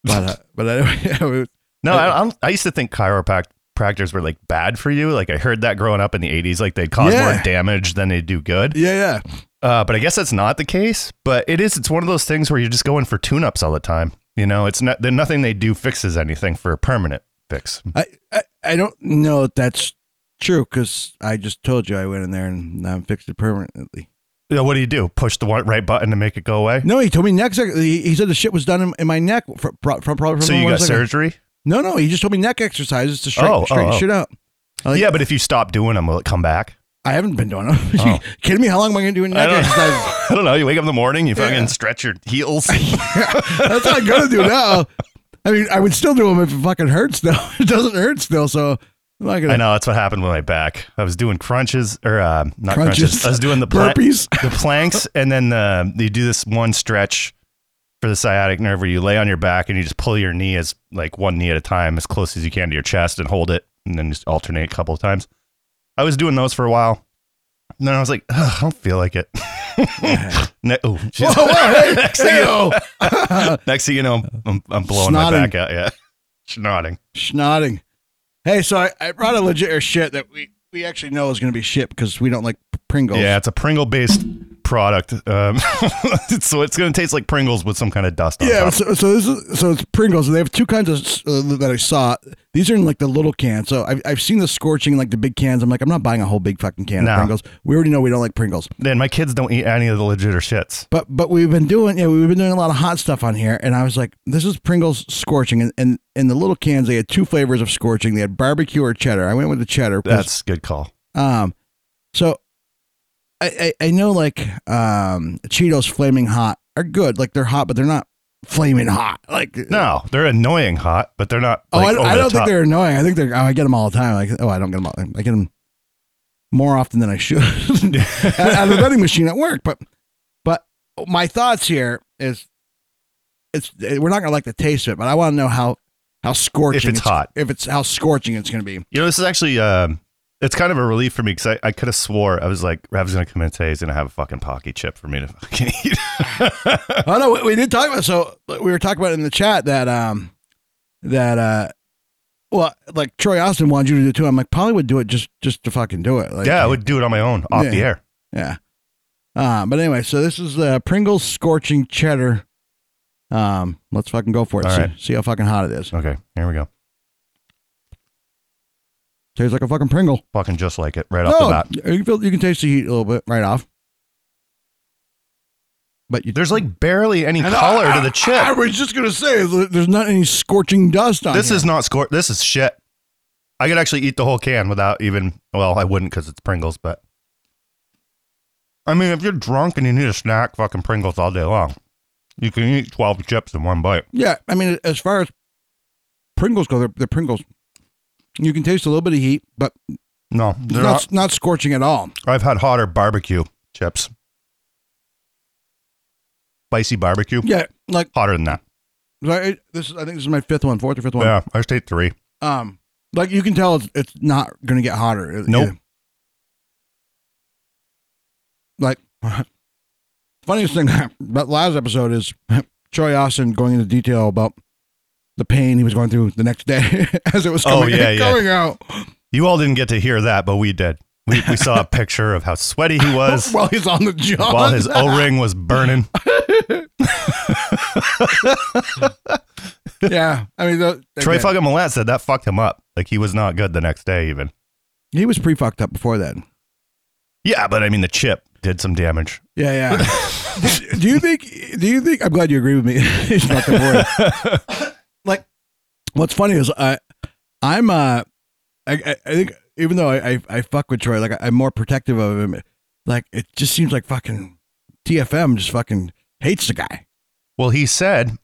But uh, but anyway, No, I, I'm, I used to think chiropractors were like bad for you. Like I heard that growing up in the 80s, like they'd cause Yeah. more damage than they do good. yeah, yeah. Uh, but I guess that's not the case. But it is. It's one of those things where you're just going for tune-ups all the time. You know, it's not. Nothing they do fixes anything for a permanent fix. I, I I don't know if that's true because I just told you I went in there and I'm fixed it permanently. Know, what do you do? Push the right button to make it go away. No, he told me neck. He, he said the shit was done in, in my neck from from, from, from So you one got second. surgery? No, no, he just told me neck exercises to straighten, Oh, oh, straighten oh. shit out. I'm like, yeah, but if you stop doing them, will it come back? I haven't been doing them. Oh. kidding me? How long am I going to do I neck don't, exercises? I don't know. You wake up in the morning, you fucking Yeah. stretch your heels. That's what I'm gonna do now. I mean, I would still do them if it fucking hurts. Though it doesn't hurt still, so I'm not gonna. I know that's what happened with my back. I was doing crunches or uh, not crunches. Crunches. I was doing the pla- Burpees. the planks, and then the, you do this one stretch for the sciatic nerve where you lay on your back and you just pull your knee as like one knee at a time as close as you can to your chest and hold it, and then just alternate a couple of times. I was doing those for a while. And then I was like, "Ugh, I don't feel like it. ne- oh. Whoa, whoa, hey, next, thing you know, next thing you know, I'm, I'm blowing my back out. Yeah, snotting. Schnotting. Hey, so I, I brought a legit or shit that we, we actually know is going to be shit because we don't like Pringles. Yeah, it's a Pringle based product. Um, so it's going to taste like Pringles with some kind of dust on Yeah, top. so, so this is so it's Pringles. They have two kinds of uh, that I saw. These are in like the little cans. So I've, I've seen the scorching in like the big cans. I'm like, I'm not buying a whole big fucking can No. of Pringles. We already know we don't like Pringles. Then my kids don't eat any of the legit or shits. But but we've been doing yeah we've been doing a lot of hot stuff on here, and I was like, this is Pringles scorching, and, and in the little cans they had two flavors of scorching. They had barbecue or cheddar. I went with the cheddar. 'cause, That's a good call. um, so I, I I know like um Cheetos flaming hot are good, like they're hot, but they're not flaming hot. Like No, they're annoying hot, but they're not. oh, I, I don't think they're annoying. I think they're. Oh, I get them all the time. Like oh, I don't get them all. I get them more often than I should at, at the vending machine at work. But but my thoughts here is it's we're not gonna like the taste of it, but I want to know how how scorching if it's hot. If it's how scorching it's gonna be. You know, this is actually. Um, it's kind of a relief for me because I, I could have swore I was like, Rav's gonna come in today. He's gonna have a fucking Paqui chip for me to fucking eat. Oh no, we, we did talk about so we were talking about in the chat that um that uh well like Troy Austin wanted you to do it too. I'm like probably would do it just just to fucking do it. Like, yeah, I would do it on my own off the air. Yeah. Uh, but anyway, so this is uh, Pringles scorching cheddar. Um, let's fucking go for it. See, right. see how fucking hot it is. Okay, here we go. Tastes like a fucking Pringle. Fucking just like it right off the bat. you can feel you can taste the heat a little bit right off. But you, There's like barely any I color I- to the chip. I was just gonna say there's not any scorching dust on This here. is not score. This is shit. I could actually eat the whole can without even. Well, I wouldn't because it's Pringles, but I mean, if you're drunk and you need a snack, fucking Pringles all day long. You can eat twelve chips in one bite. Yeah, I mean, as far as Pringles go, they're, they're Pringles. You can taste a little bit of heat, but No, not, not. not scorching at all. I've had hotter barbecue chips, spicy barbecue, Yeah, like hotter than that. I, this. is I think this is my fifth one, fourth or fifth one. Yeah, I just ate three. Um, like you can tell it's, it's not going to get hotter. Nope. like funniest thing about last episode is Troy Austin going into detail about the pain he was going through the next day as it was Oh, coming, yeah, yeah. coming out You all didn't get to hear that, but we did. We, we saw a picture of how sweaty he was while he's on the job. while his O ring was burning. yeah, I mean, the, Troy again, fucking Millette said that fucked him up. Like he was not good the next day, even. he was pre fucked up before then. Yeah, but I mean, the chip did some damage. Yeah, yeah. do, you think? Do you think? I'm glad you agree with me. Not the word. Like, what's funny is I, I'm uh, I, I, I think even though I, I, I fuck with Troy, like I'm more protective of him. Like it just seems like fucking TFM just fucking hates the guy. Well, he said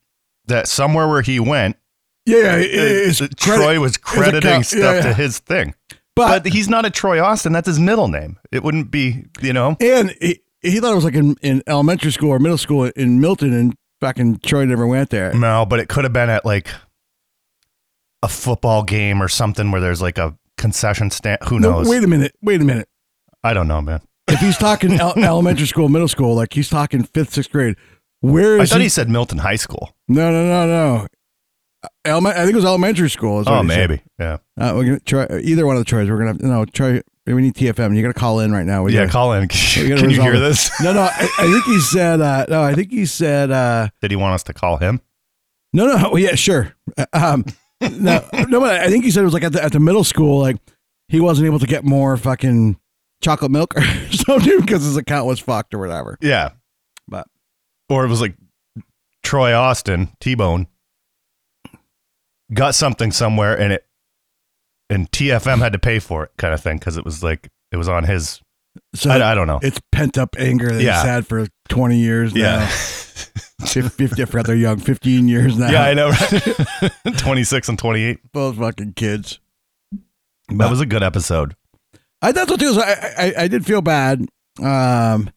that somewhere where he went, Yeah, yeah. it- it's Uh, credit- Troy was crediting count- stuff yeah, yeah. to his thing. But, But he's not a Troy Austin. That's his middle name. It wouldn't be, you know. and he, he thought it was like in, in elementary school or middle school in Milton, and fucking Troy never went there. No, but it could have been at like a football game or something where there's like a concession stand. Who No, knows? wait a minute. Wait a minute. I don't know, man. If he's talking el- elementary school, middle school, like he's talking fifth, sixth grade, where I is thought he? he said Milton High School. no, no, no, no. Element, I think it was elementary school. is what Oh, he said. maybe. Yeah. Uh, we're gonna try either one of the Troys. We're gonna no Troy. We need TFM. You got to call in right now. We Yeah, gotta- call in. Can you hear it. this? No, no. I, I think he said. Uh, no, I think he said. Uh, Did he want us to call him? no, no. Yeah, sure. Uh, Um, no, no. But I think he said it was like at the, at the middle school. Like he wasn't able to get more fucking chocolate milk or something because his account was fucked or whatever. Yeah. But Or it was like Troy Austin, T Bone, got something somewhere and it, and TFM had to pay for it kind of thing because it was like, it was on his, so I, I don't know. it's pent up anger that Yeah. he's had for twenty years Yeah. now. Fif- Fifty, I forgot they're young. Fifteen years now. yeah, I know. Right? 26 and 28. Both fucking kids. That was a good episode. I thought so too. So I, I I did feel bad um,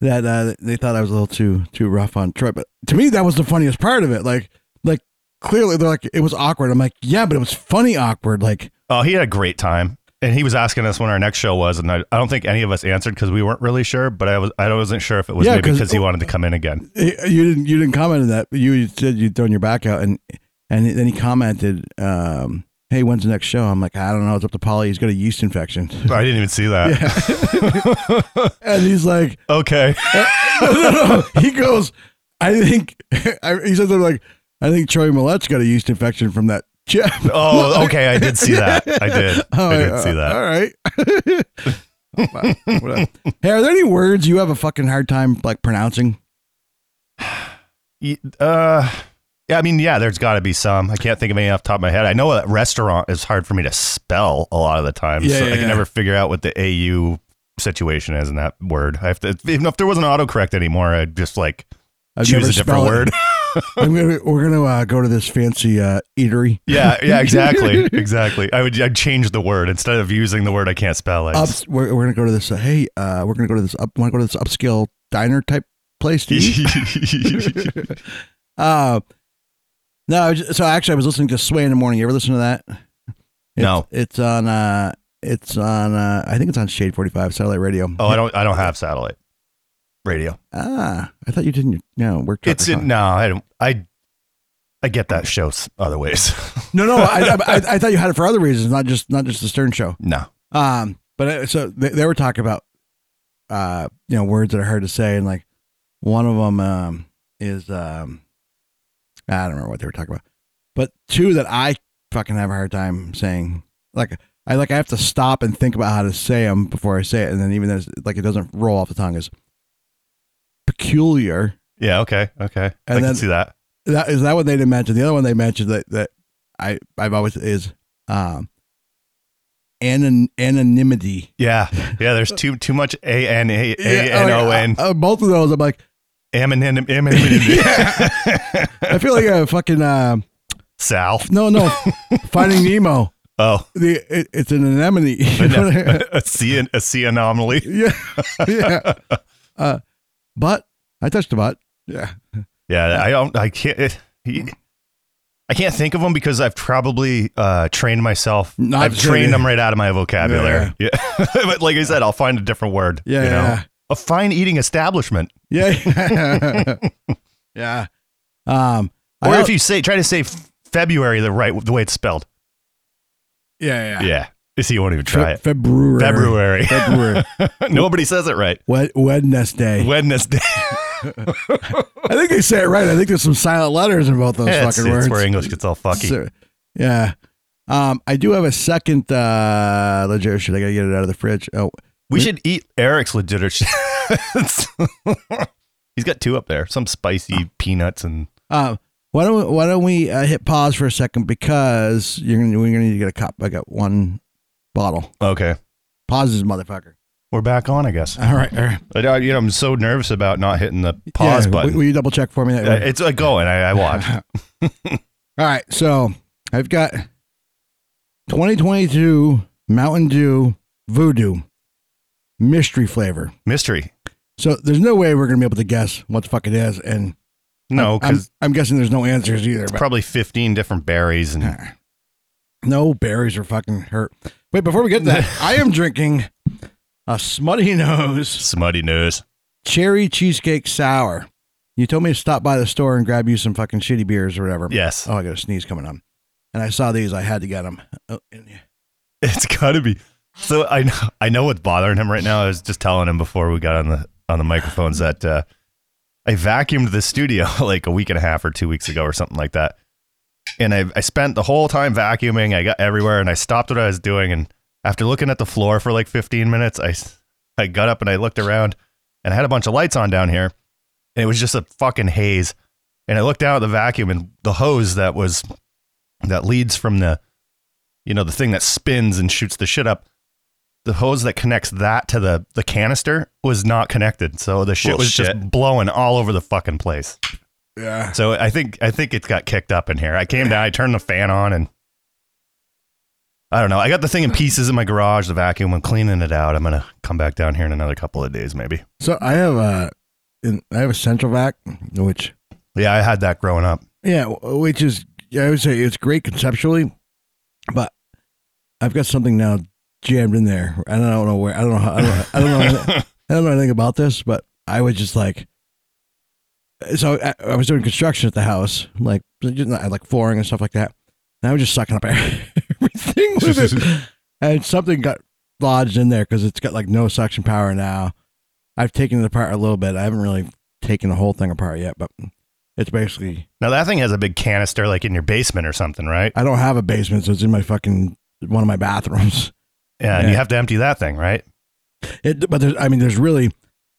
that uh, they thought I was a little too too rough on Troy, but to me that was the funniest part of it. Like like clearly they're like it was awkward. I'm like yeah, but it was funny awkward. Like Oh, he had a great time. And he was asking us when our next show was, and I, I don't think any of us answered because we weren't really sure. But I was I wasn't sure if it was Yeah, maybe 'cause- because he wanted to come in again. eh, you didn't you didn't comment on that. But you said you'd thrown your back out, and and then he commented, um, "Hey, when's the next show?" I'm like, I don't know. It's up to Polly. He's got a yeast infection, I didn't even see that. and he's like, okay. He goes, I think I, he said something like, I think Troy Millette's got a yeast infection from that chip. Oh, okay. I did see that. I did. Oh, I did yeah, see that. All right. Hey, are there any words you have a fucking hard time like pronouncing? Uh, yeah, I mean, yeah, there's got to be some. I can't think of any off the top of my head. I know that restaurant is hard for me to spell a lot of the time. Yeah, so yeah, I can yeah. never figure out what the AU situation is in that word. I have to, even if there wasn't autocorrect anymore, I'd just like I've choose a different word. I'm gonna we're gonna uh, go to this fancy uh, eatery. yeah, yeah, exactly. Exactly. I would, I'd change the word instead of using the word I can't spell. I Up, we're, we're gonna go to this. Uh, hey, uh, we're gonna go to this. Up, want to go to this upscale diner type place to eat? uh, no. Just- so actually, I was listening to Sway in the morning. You ever listen to that? It's, No. It's on. Uh, it's on. Uh, I think it's on Shade Forty Five satellite radio. oh, I don't, I don't have satellite radio. Ah, I thought you didn't. You know, work. truck It's in, no, I don't, I, I get that show s- other ways. No, no. I, I, I, I thought you had it for other reasons, not just not just the Stern Show. no. Um, but uh, so they, they were talking about, uh, you know, words that are hard to say, and like one of them um is um, I don't remember what they were talking about, but two that I fucking have a hard time saying. Like I like I have to stop and think about how to say them before I say it, and then even as like it doesn't roll off the tongue is peculiar. Yeah. Okay. Okay. I then- can see that. That is that what they didn't mention. The other one they mentioned that that I I've always is um anon, anonymity. Yeah. Yeah. There's too, too much A N A A Yeah, N O like, N. uh, uh, both of those, I'm like, Aminim, I feel like a fucking uh, Sal. no, no, Finding Nemo. Oh, The it, it's an anemone. You know what I- a C, a C anomaly. yeah, yeah. Uh, but I touched the butt. Yeah, Yeah, I don't. I can't. It, he, I can't think of them because I've probably uh, trained myself. Not I've to- trained them right out of my vocabulary. Yeah, but like I said, I'll find a different word. Yeah, you know? yeah. a fine eating establishment. yeah, yeah. yeah. Um, Or I- if you say try to say February the right the way it's spelled. yeah, yeah, Yeah, so you won't even try Fe- it. February, February. February, Nobody says it right. Wed- Wednesday. Wednesday. I think they say it right. I think there's some silent letters in both those Yeah, fucking it's words. where English gets all fucky. So- yeah. Um, I do have a second uh legit shit. I gotta get it out of the fridge. Oh, We should eat Eric's legit shit. He's got two up there. Some spicy peanuts and uh, why don't we, why don't we uh, hit pause for a second because you're gonna we're gonna need to get a cup. I got one bottle. okay. Pause this motherfucker. We're back on, I guess. All right, all right. But, uh, you know, I'm so nervous about not hitting the pause Yeah, button. Will, will you double check for me? Uh, it's like going. I, I watch. All right, so I've got 2022 Mountain Dew VooDEW mystery flavor. Mystery. So there's no way we're gonna be able to guess what the fuck it is, and No, I'm, because I'm guessing there's no answers either. it's but- probably 15 different berries and No berries are fucking hurt. Wait, before we get to that, I am drinking a Smuttynose smutty nose. cherry cheesecake sour. You told me to stop by the store and grab you some fucking shitty beers or whatever. Yes. Oh, I got a sneeze coming on. And I saw these. I had to get them. Oh, It's got to be. So I know, I know what's bothering him right now. I was just telling him before we got on the on the microphones that uh, I vacuumed the studio like a week and a half or two weeks ago or something like that. And I, I spent the whole time vacuuming. I got everywhere and I stopped what I was doing. And after looking at the floor for like 15 minutes, I, I got up and I looked around and I had a bunch of lights on down here. And it was just a fucking haze. And I looked down at the vacuum and the hose that was, that leads from the, you know, the thing that spins and shoots the shit up. The hose that connects that to the the canister was not connected, so the shit was Bullshit. just blowing all over the fucking place. Yeah. So I think I think it got kicked up in here. I came down, I turned the fan on, and I don't know. I got the thing in pieces in my garage, the vacuum. I'm cleaning it out. I'm gonna come back down here in another couple of days, maybe. So I have a, in, I have a central vac, which Yeah, I had that growing up. yeah, which is I would say it's great conceptually, but I've got something now jammed in there. and I don't know where. I don't know. How, I don't. I don't know. I don't know anything about this, but I was just like, so I, I was doing construction at the house, like like flooring and stuff like that. And I was just sucking up everything with it, and something got lodged in there because it's got like no suction power now. I've taken it apart a little bit. I haven't really taken the whole thing apart yet, but it's basically Now that thing has a big canister, like in your basement or something, right? I don't have a basement, so it's in my fucking one of my bathrooms. Yeah, and Yeah. you have to empty that thing, right? It, but there's, I mean, there's really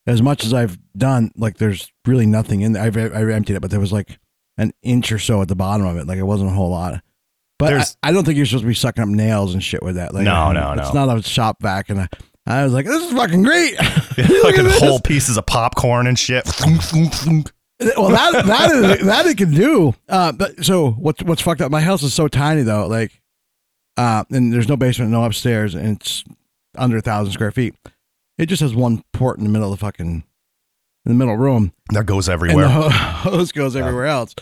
as much as I've done. Like, there's really nothing in there. I've, I've emptied it, but there was like an inch or so at the bottom of it. Like, it wasn't a whole lot. But I, I don't think you're supposed to be sucking up nails and shit with that. Like, No, no, it's no. not a shop vac, and I, I was like, this is fucking great. Fucking whole pieces of popcorn and shit. well, that that is, that it can do. Uh, but so what's what's fucked up? My house is so tiny though. Like, uh, and there's no basement, no upstairs, and it's under a thousand square feet. It just has one port in the middle of the fucking in the middle room, that goes and everywhere. the hose goes everywhere else.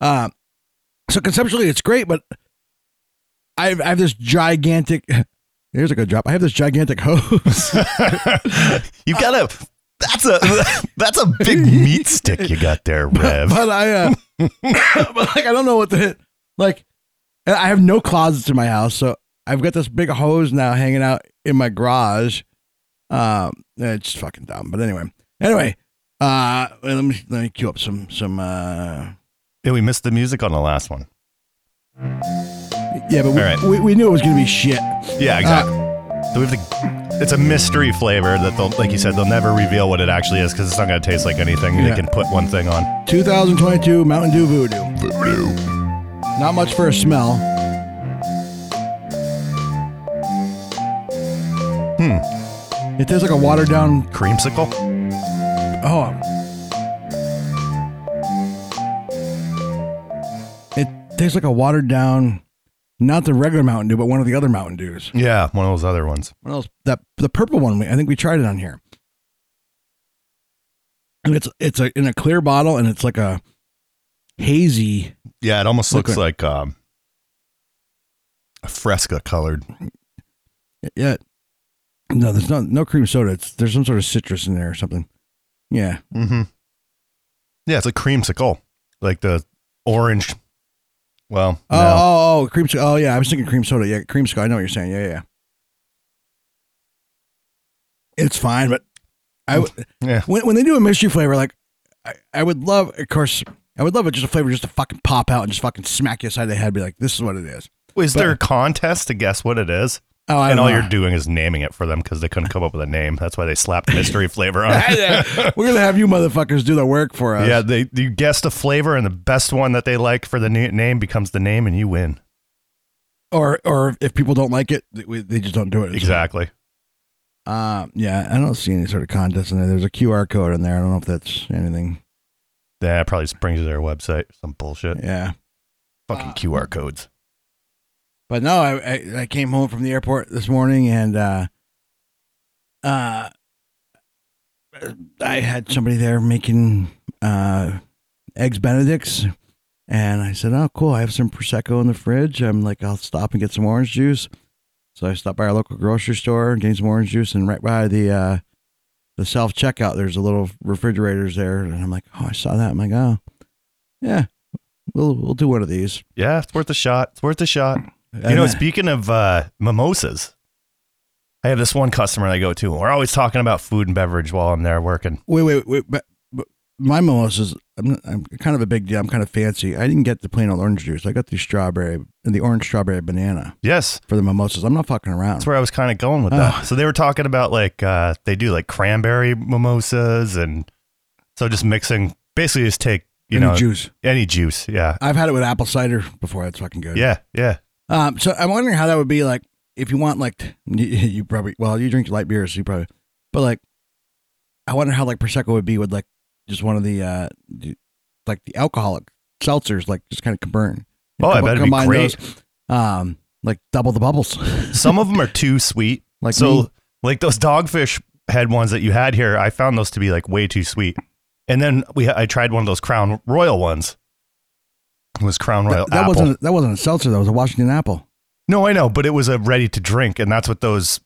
Uh, so conceptually, it's great, but I have, I have this gigantic. Here's a good drop. I have this gigantic hose. you got a that's a that's a big meat stick you got there, Rev. but I, uh, but like, I don't know what to hit. Like, I have no closets in my house, so I've got this big hose now hanging out in my garage. Um, it's fucking dumb, but anyway, anyway, uh, let me let me cue up some some. uh Yeah, we missed the music on the last one. Yeah, but we, All right. we, we knew it was gonna be shit. Yeah, exactly. so we have to, it's a mystery flavor that they'll, like you said, they'll never reveal what it actually is because it's not going to taste like anything Yeah. they can put one thing on. 2022 Mountain Dew VooDEW. VooDEW. Not much for a smell. Hmm. It tastes like a watered down. Creamsicle? Oh. It tastes like a watered down, not the regular Mountain Dew, but one of the other Mountain Dews. Yeah, one of those other ones. One of those, that the purple one. I think we tried it on here. And it's it's a in a clear bottle, and it's like a hazy. Yeah, it almost looks Okay. like um, a fresca colored. Yeah. No, there's no no cream soda. It's there's some sort of citrus in there or something. Yeah. Mm-hmm. Yeah, it's a creamsicle, like the orange. Well, Oh, no. oh, oh, cream. Oh, yeah. I was thinking cream soda. Yeah, cream. I know what you're saying. Yeah, yeah. It's fine, but I w- Yeah. when when they do a mystery flavor, like I, I would love, of course, I would love it just a flavor just to fucking pop out and just fucking smack you aside the head, be like, this is what it is. is but- there a contest to guess what it is? Oh, I and all know. you're doing is naming it for them because they couldn't come up with a name. That's why they slapped mystery flavor on it. We're gonna have you motherfuckers do the work for us. Yeah, they you guess the flavor, and the best one that they like for the name becomes the name, and you win. Or or if people don't like it, they, just don't do it. Exactly. Uh, yeah, I don't see any sort of contest in there. There's a QR code in there. I don't know if that's anything. That probably just brings you to their website. Some bullshit. Yeah. Fucking QR codes. But no, I, I I came home from the airport this morning and uh, uh, I had somebody there making uh, eggs Benedicts, and I said, "Oh, cool! I have some prosecco in the fridge. I'm like, I'll stop and get some orange juice." So I stopped by our local grocery store and gained some orange juice, and right by the uh, the self checkout, there's a little refrigerators there, and I'm like, "Oh, I saw that." I'm like, "Oh, yeah, we'll we'll do one of these." Yeah, it's worth a shot. It's worth a shot. You know, speaking of uh, mimosas, I have this one customer I go to. and We're always talking about food and beverage while I'm there working. Wait, wait, wait. But, but my mimosas, I'm, I'm kind of a big deal. I'm kind of fancy. I didn't get the plain old orange juice. I got the strawberry and the orange strawberry banana Yes, for the mimosas. I'm not fucking around. that's where I was kind of going with that. So they were talking about like uh, they do like cranberry mimosas, and so just mixing, basically just take you Any know juice. any juice. Yeah, I've had it with apple cider before. That's fucking good. yeah, yeah. Um. So I'm wondering how that would be like if you want like you, you probably well you drink light beers so you probably but like I wonder how like prosecco would be with like just one of the uh like the alcoholic seltzers like just kind of burn. Oh, I bet it'd be Combine great. those, um, like double the bubbles. Some of them are too sweet. Like so, me. like those dogfish head ones that you had here, I found those to be like way too sweet. And then we, I tried one of those Crown Royal ones. Was Crown Royal that, that wasn't that wasn't a seltzer. That was a Washington apple. no, I know, but it was a ready to drink, and that's what those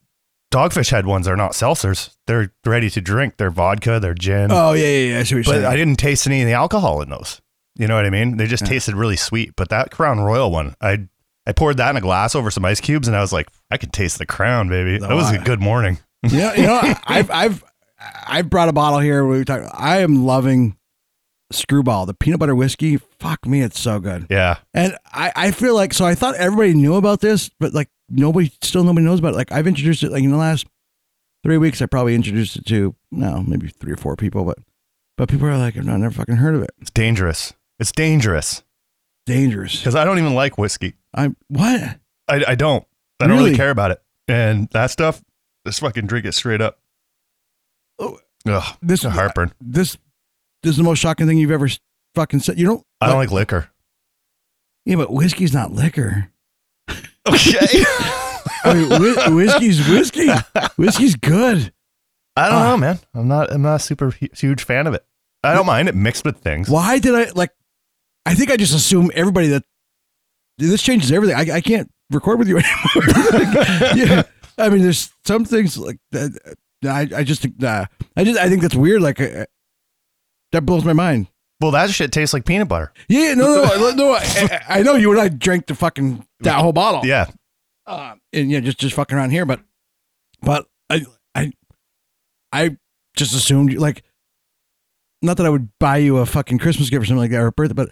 dogfish head ones are. Not seltzers; they're ready to drink. They're vodka, they're gin. Oh yeah, yeah, yeah. I but saying. I didn't taste any of the alcohol in those. You know what I mean? They just Yeah. tasted really sweet. But that Crown Royal one, I I poured that in a glass over some ice cubes, and I was like, I could taste the Crown, baby. That was a Oh, good morning. you know, you know, I've I've I've brought a bottle here. We talk. I am loving Screwball, the peanut butter whiskey. Fuck me, it's so good. Yeah. And I, I feel like so I thought everybody knew about this, but like nobody still nobody knows about it. Like I've introduced it like in the last three weeks. I probably introduced it to no maybe three or four people, but but people are like I've not never fucking heard of it. It's dangerous. It's dangerous Dangerous. because I don't even like whiskey. I'm what? I, I don't. I don't really Really? care about it. And that stuff, just fucking drink it straight up. Oh. Ugh, This heartburn. This this is the most shocking thing you've ever fucking said. You don't. I don't like liquor. Yeah, but whiskey's not liquor. Okay. I mean, whi- whiskey's whiskey. Whiskey's good. I don't Ah. know, man. I'm not. I'm not a super huge fan of it. I don't mind it mixed with things. Why did I like? I think I just assume everybody that this changes everything. I, I can't record with you anymore. Like, yeah, I mean, there's some things like that. I I just think nah, I just I think that's weird. Like uh, that blows my mind. Well, that shit tastes like peanut butter. Yeah, no, no, no. I, I- I know you and I drank the fucking that whole bottle. Yeah. uh, and yeah, just just fucking around here. But but I I I just assumed like not that I would buy you a fucking Christmas gift or something like that or a birthday, but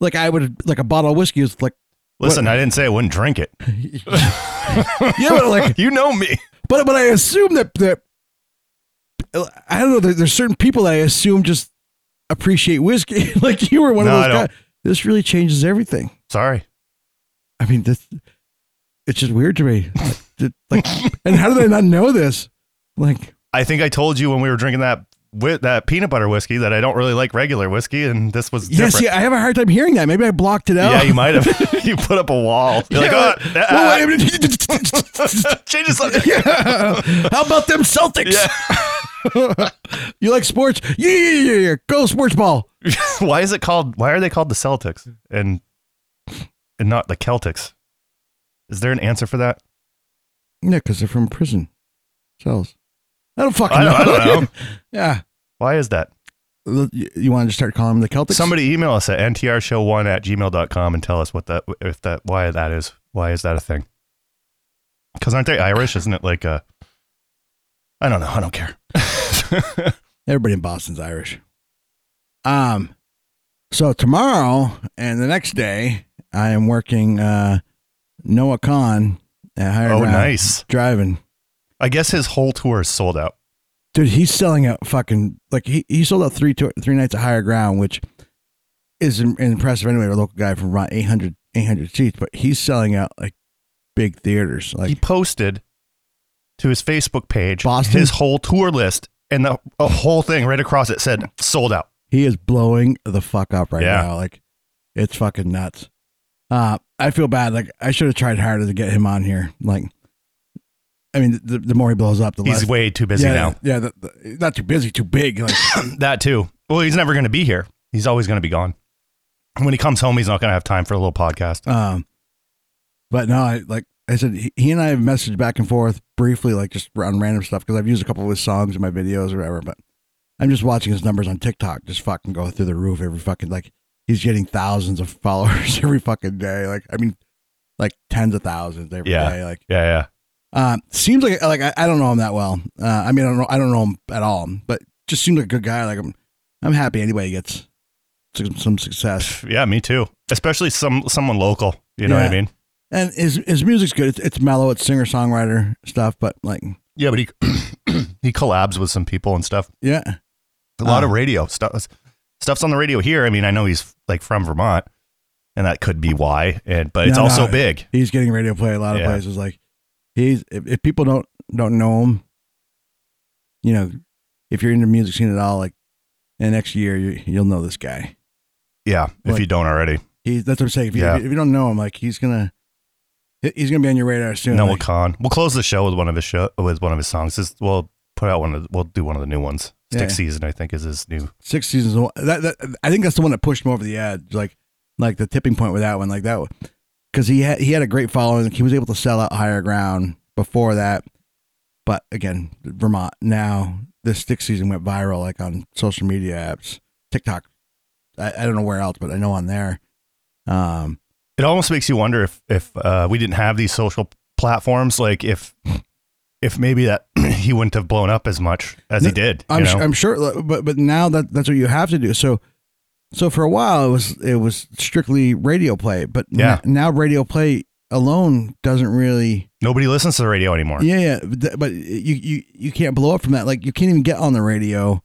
like I would like a bottle of whiskey is like Listen, I didn't say I wouldn't drink it. yeah, but like you know me. but but I assume that that I don't know. There, there's certain people that I assume just appreciate whiskey. like you were one No, of those guys. This really changes everything. Sorry. I mean, this it's just weird to me. Like, and how did I not know this? Like. I think I told you when we were drinking that wi- that peanut butter whiskey that I don't really like regular whiskey, and this was Yeah, see, I have a hard time hearing that. Maybe I blocked it out. Yeah, you might have. you put up a wall. You're like, Yeah. oh, Well, ah, I mean- change the subject. Yeah. How about them Celtics? you like sports? Yeah, yeah, yeah, yeah. Go sports ball. why is it called? Why are they called the Celtics and and not the Celtics? Is there an answer for that? Yeah, because they're from prison cells. I don't fucking I know. don't- I don't know. yeah. Why is that? You, you want to just start calling them the Celtics? Somebody email us at ntrshow1 at gmail.com and tell us what that if that why that is. Why is that a thing? Because aren't they Irish? Isn't it like a I don't know. I don't care. Everybody in Boston's Irish. Um, so tomorrow and the next day, I am working uh, Noah Kahan at Higher oh, Ground nice. driving. I guess his whole tour is sold out. Dude, he's selling out fucking like he, he sold out three tour, three nights at Higher Ground, which is impressive anyway. A local guy from around 800, 800 seats, but he's selling out like big theaters. Like he posted to his Facebook page Boston? his whole tour list and the a whole thing right across it said sold out. he is blowing the fuck up right Yeah. now. Like it's fucking nuts. Uh, I feel bad. Like I should have tried harder to get him on here. Like, I mean, the, the more he blows up, the less He's less. way too busy yeah, now. Yeah, the, the- not too busy, too big. Like, That too. Well, he's never going to be here. He's always going to be gone. When he comes home, he's not going to have time for a little podcast. um, but no, I like I said, he, he and I have messaged back and forth briefly, like just on random stuff because I've used a couple of his songs in my videos or whatever. But I'm just watching his numbers on TikTok just fucking go through the roof every fucking like he's getting thousands of followers every fucking day. Like I mean, like tens of thousands every day. Yeah. Like Yeah, yeah. Um, seems like like I, I don't know him that well. Uh, I mean, I don't know I don't know him at all, but just seems like a good guy. Like I'm, I'm happy anybody gets some, some success. Yeah, me too. Especially some someone local. You know what I mean? And his his music's good. It's, it's mellow. It's singer songwriter stuff, but like Yeah, but he he collabs with some people and stuff. yeah, A lot of Uh. radio stuff. Stuff's on the radio here. I mean, I know he's like from Vermont, and that could be why. And but it's also no. big. he's getting radio play a lot of Yeah. places. Like he's if, if people don't don't know him, you know, if you're in the music scene at all, like in the next year you, you'll know this guy. Yeah, if Like- you don't already. He's that's what I'm saying. If you, Yeah. if you don't know him, like he's gonna he's gonna be on your radar soon. Noah like, Kahan. We'll close the show with one of his show with one of his songs. This, we'll put out one of the, we'll do one of the new ones. Stick Yeah. season, I think, is his new. six seasons. That, that I think that's the one that pushed him over the edge. Like like the tipping point with that one. Like that because he had he had a great following. He was able to sell out higher ground before that. But again, Vermont now this stick season went viral like on social media apps, TikTok. I, I don't know where else, but I know on there. Um, It almost makes you wonder if if uh, we didn't have these social platforms, like if if maybe that he wouldn't have blown up as much as he did. I'm you know? su- I'm sure, but but now that that's what you have to do. So so for a while it was it was strictly radio play, but Yeah. n- now radio play alone doesn't really. Nobody listens to the radio anymore. Yeah, yeah, but- but you you you can't blow up from that. Like you can't even get on the radio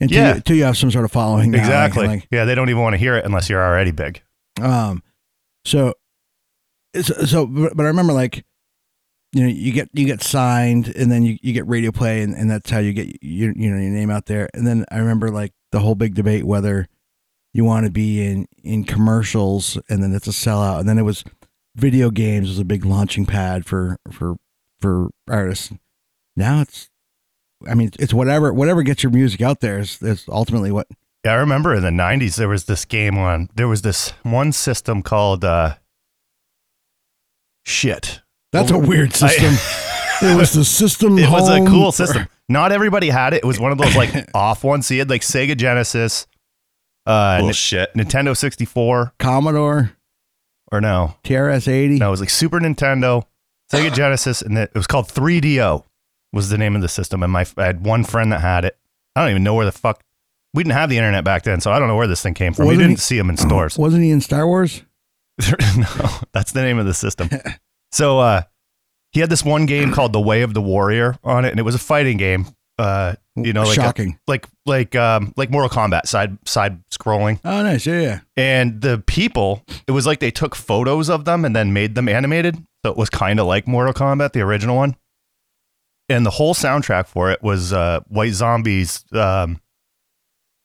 until Yeah. you, until you have some sort of following. now. Like- exactly. Like, yeah, they don't even want to hear it unless you're already big. um, so so, so but, but I remember like. You know, you get you get signed, and then you, you get radio play, and, and that's how you get your you know your name out there. And then I remember like the whole big debate whether you want to be in in commercials, and then it's a sellout. And then it was video games was a big launching pad for for for artists. Now it's, I mean, it's whatever whatever gets your music out there is, is ultimately what. Yeah, I remember in the '90s there was this game on. There was this one system called uh, shit. That's a weird system. it was the system. It was a cool system. Not everybody had it. It was one of those like off ones. So you had like Sega Genesis, uh, Bullshit. Nintendo 64, Commodore or no, TRS eighty. no, it was like Super Nintendo, Sega Genesis, and it was called 3DO. Was the name of the system, and my I had one friend that had it. I don't even know where the fuck we didn't have the internet back then, so I don't know where this thing came from. Wasn't we didn't he- see them in stores. Wasn't he in Star Wars? no, that's the name of the system. So uh, he had this one game called The Way of the Warrior on it, and it was a fighting game. Uh, you know, like a- shocking. like like um like Mortal Kombat side side scrolling. oh, nice. Yeah, yeah. And the people, it was like they took photos of them and then made them animated. So it was kind of like Mortal Kombat, the original one. And the whole soundtrack for it was uh, White Zombies. Um,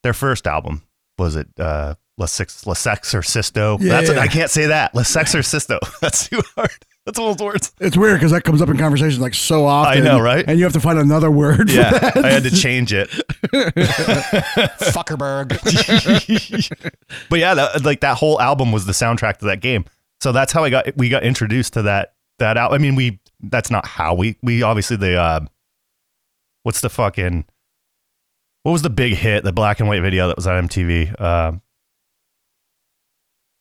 their first album was it uh, La Six La Sexorcisto? Yeah, That's yeah. I can't say that. La Sexorcisto. That's too hard. That's all those words. It's weird because that comes up in conversations like so often. I know, right? And you have to find another word. for Yeah, that. I had to change it. Fuckerberg. but yeah, that, like that whole album was the soundtrack to that game. So that's how I got we got introduced to that that out. I mean, we that's not how we we obviously the uh what's the fucking what was the big hit the black and white video that was on MTV? Um,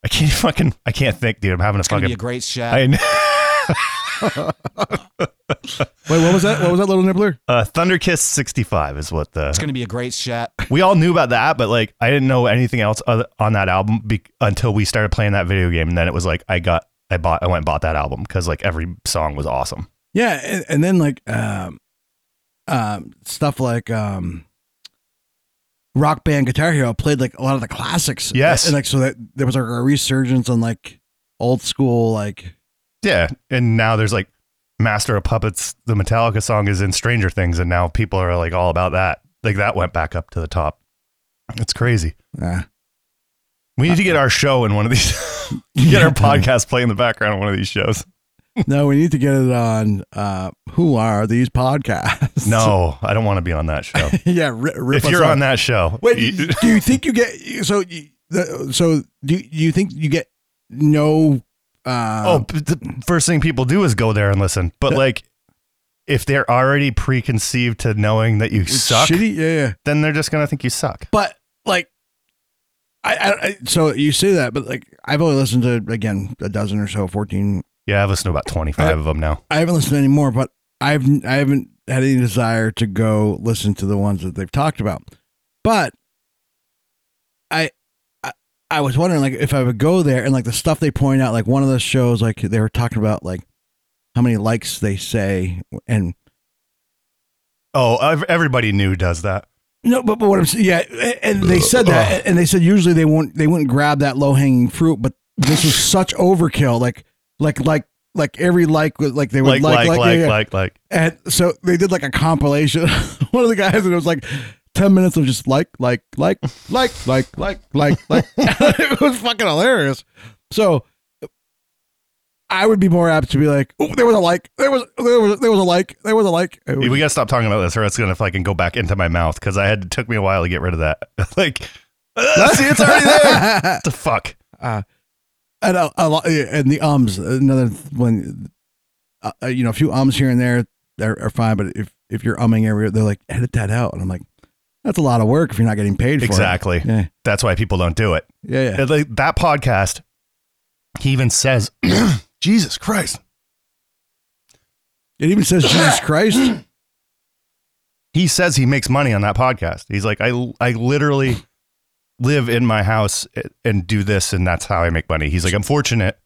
I can't fucking I can't think, dude. I'm having a It's gonna be fucking a great shot. I know. Wait, what was that? What was that little nibbler? uh, Thunder Kiss 65 is what the It's gonna be a great shot. we all knew about that, but like I didn't know anything else other, on that album be- until we started playing that video game, and then it was like I got I bought I went and bought that album because like every song was awesome. Yeah, and, and then like um, um, stuff like um, Rock Band Guitar Hero played like a lot of the classics. Yes. and like so that there was like a resurgence on like old school like Yeah, and now there's like Master of Puppets. The Metallica song is in Stranger Things, and now people are like all about that. Like that went back up to the top. It's crazy. uh, We need to get our show in one of these. get our podcast play in the background of one of these shows. no, we need to get it on. Uh, who are these podcasts? No, I don't want to be on that show. yeah. Ri- rip if us you're off. on that show, Wait, you- do you think you get so? you- the- So do you, think you get no? Uh, oh, but the first thing people do is go there and listen. But like, if they're already preconceived to knowing that you suck, Shitty. Yeah, yeah. then they're just gonna think you suck. But like, I, I, I so you say that, but like, I've only listened to again a dozen or so, fourteen. Yeah, I've listened to about 25 of them now. I haven't listened to any more, but I've I haven't had any desire to go listen to the ones that they've talked about. But I, I I was wondering like if I would go there and like the stuff they point out, like one of the shows, like they were talking about like how many likes they say and Oh, ev- everybody new does that. no, but, but what I'm saying, yeah, and they said that, and they said usually they won't they wouldn't grab that low hanging fruit, but this was such overkill, like like like like every like was like they would Like, like, like, yeah, yeah. like, like. And so they did like a compilation. One of the guys, and it was like 10 minutes of just like, like, like, like, like, like, like, like. it was fucking hilarious. So I would be more apt to be like, oh, there was a like, there was, there was, there was a like, there was a like. Was- We gotta stop talking about this, or it's gonna fucking go back into my mouth because I had it took me a while to get rid of that. like, uh, see, it's already there. The fuck? uh, and a, a lot, and the ums, another one, uh, uh, you know, a few ums here and there are, are fine, but if, if you're umming every, they're like, edit that out. And I'm like, that's a lot of work if you're not getting paid for Exactly. it. Yeah. That's why people don't do it. Yeah. Yeah. Like, that podcast, he even says, "Jesus Christ." It even says Jesus Christ. he says he makes money on that podcast. He's like, I, I literally live in my house and do this, and that's how I make money. He's like, I'm fortunate,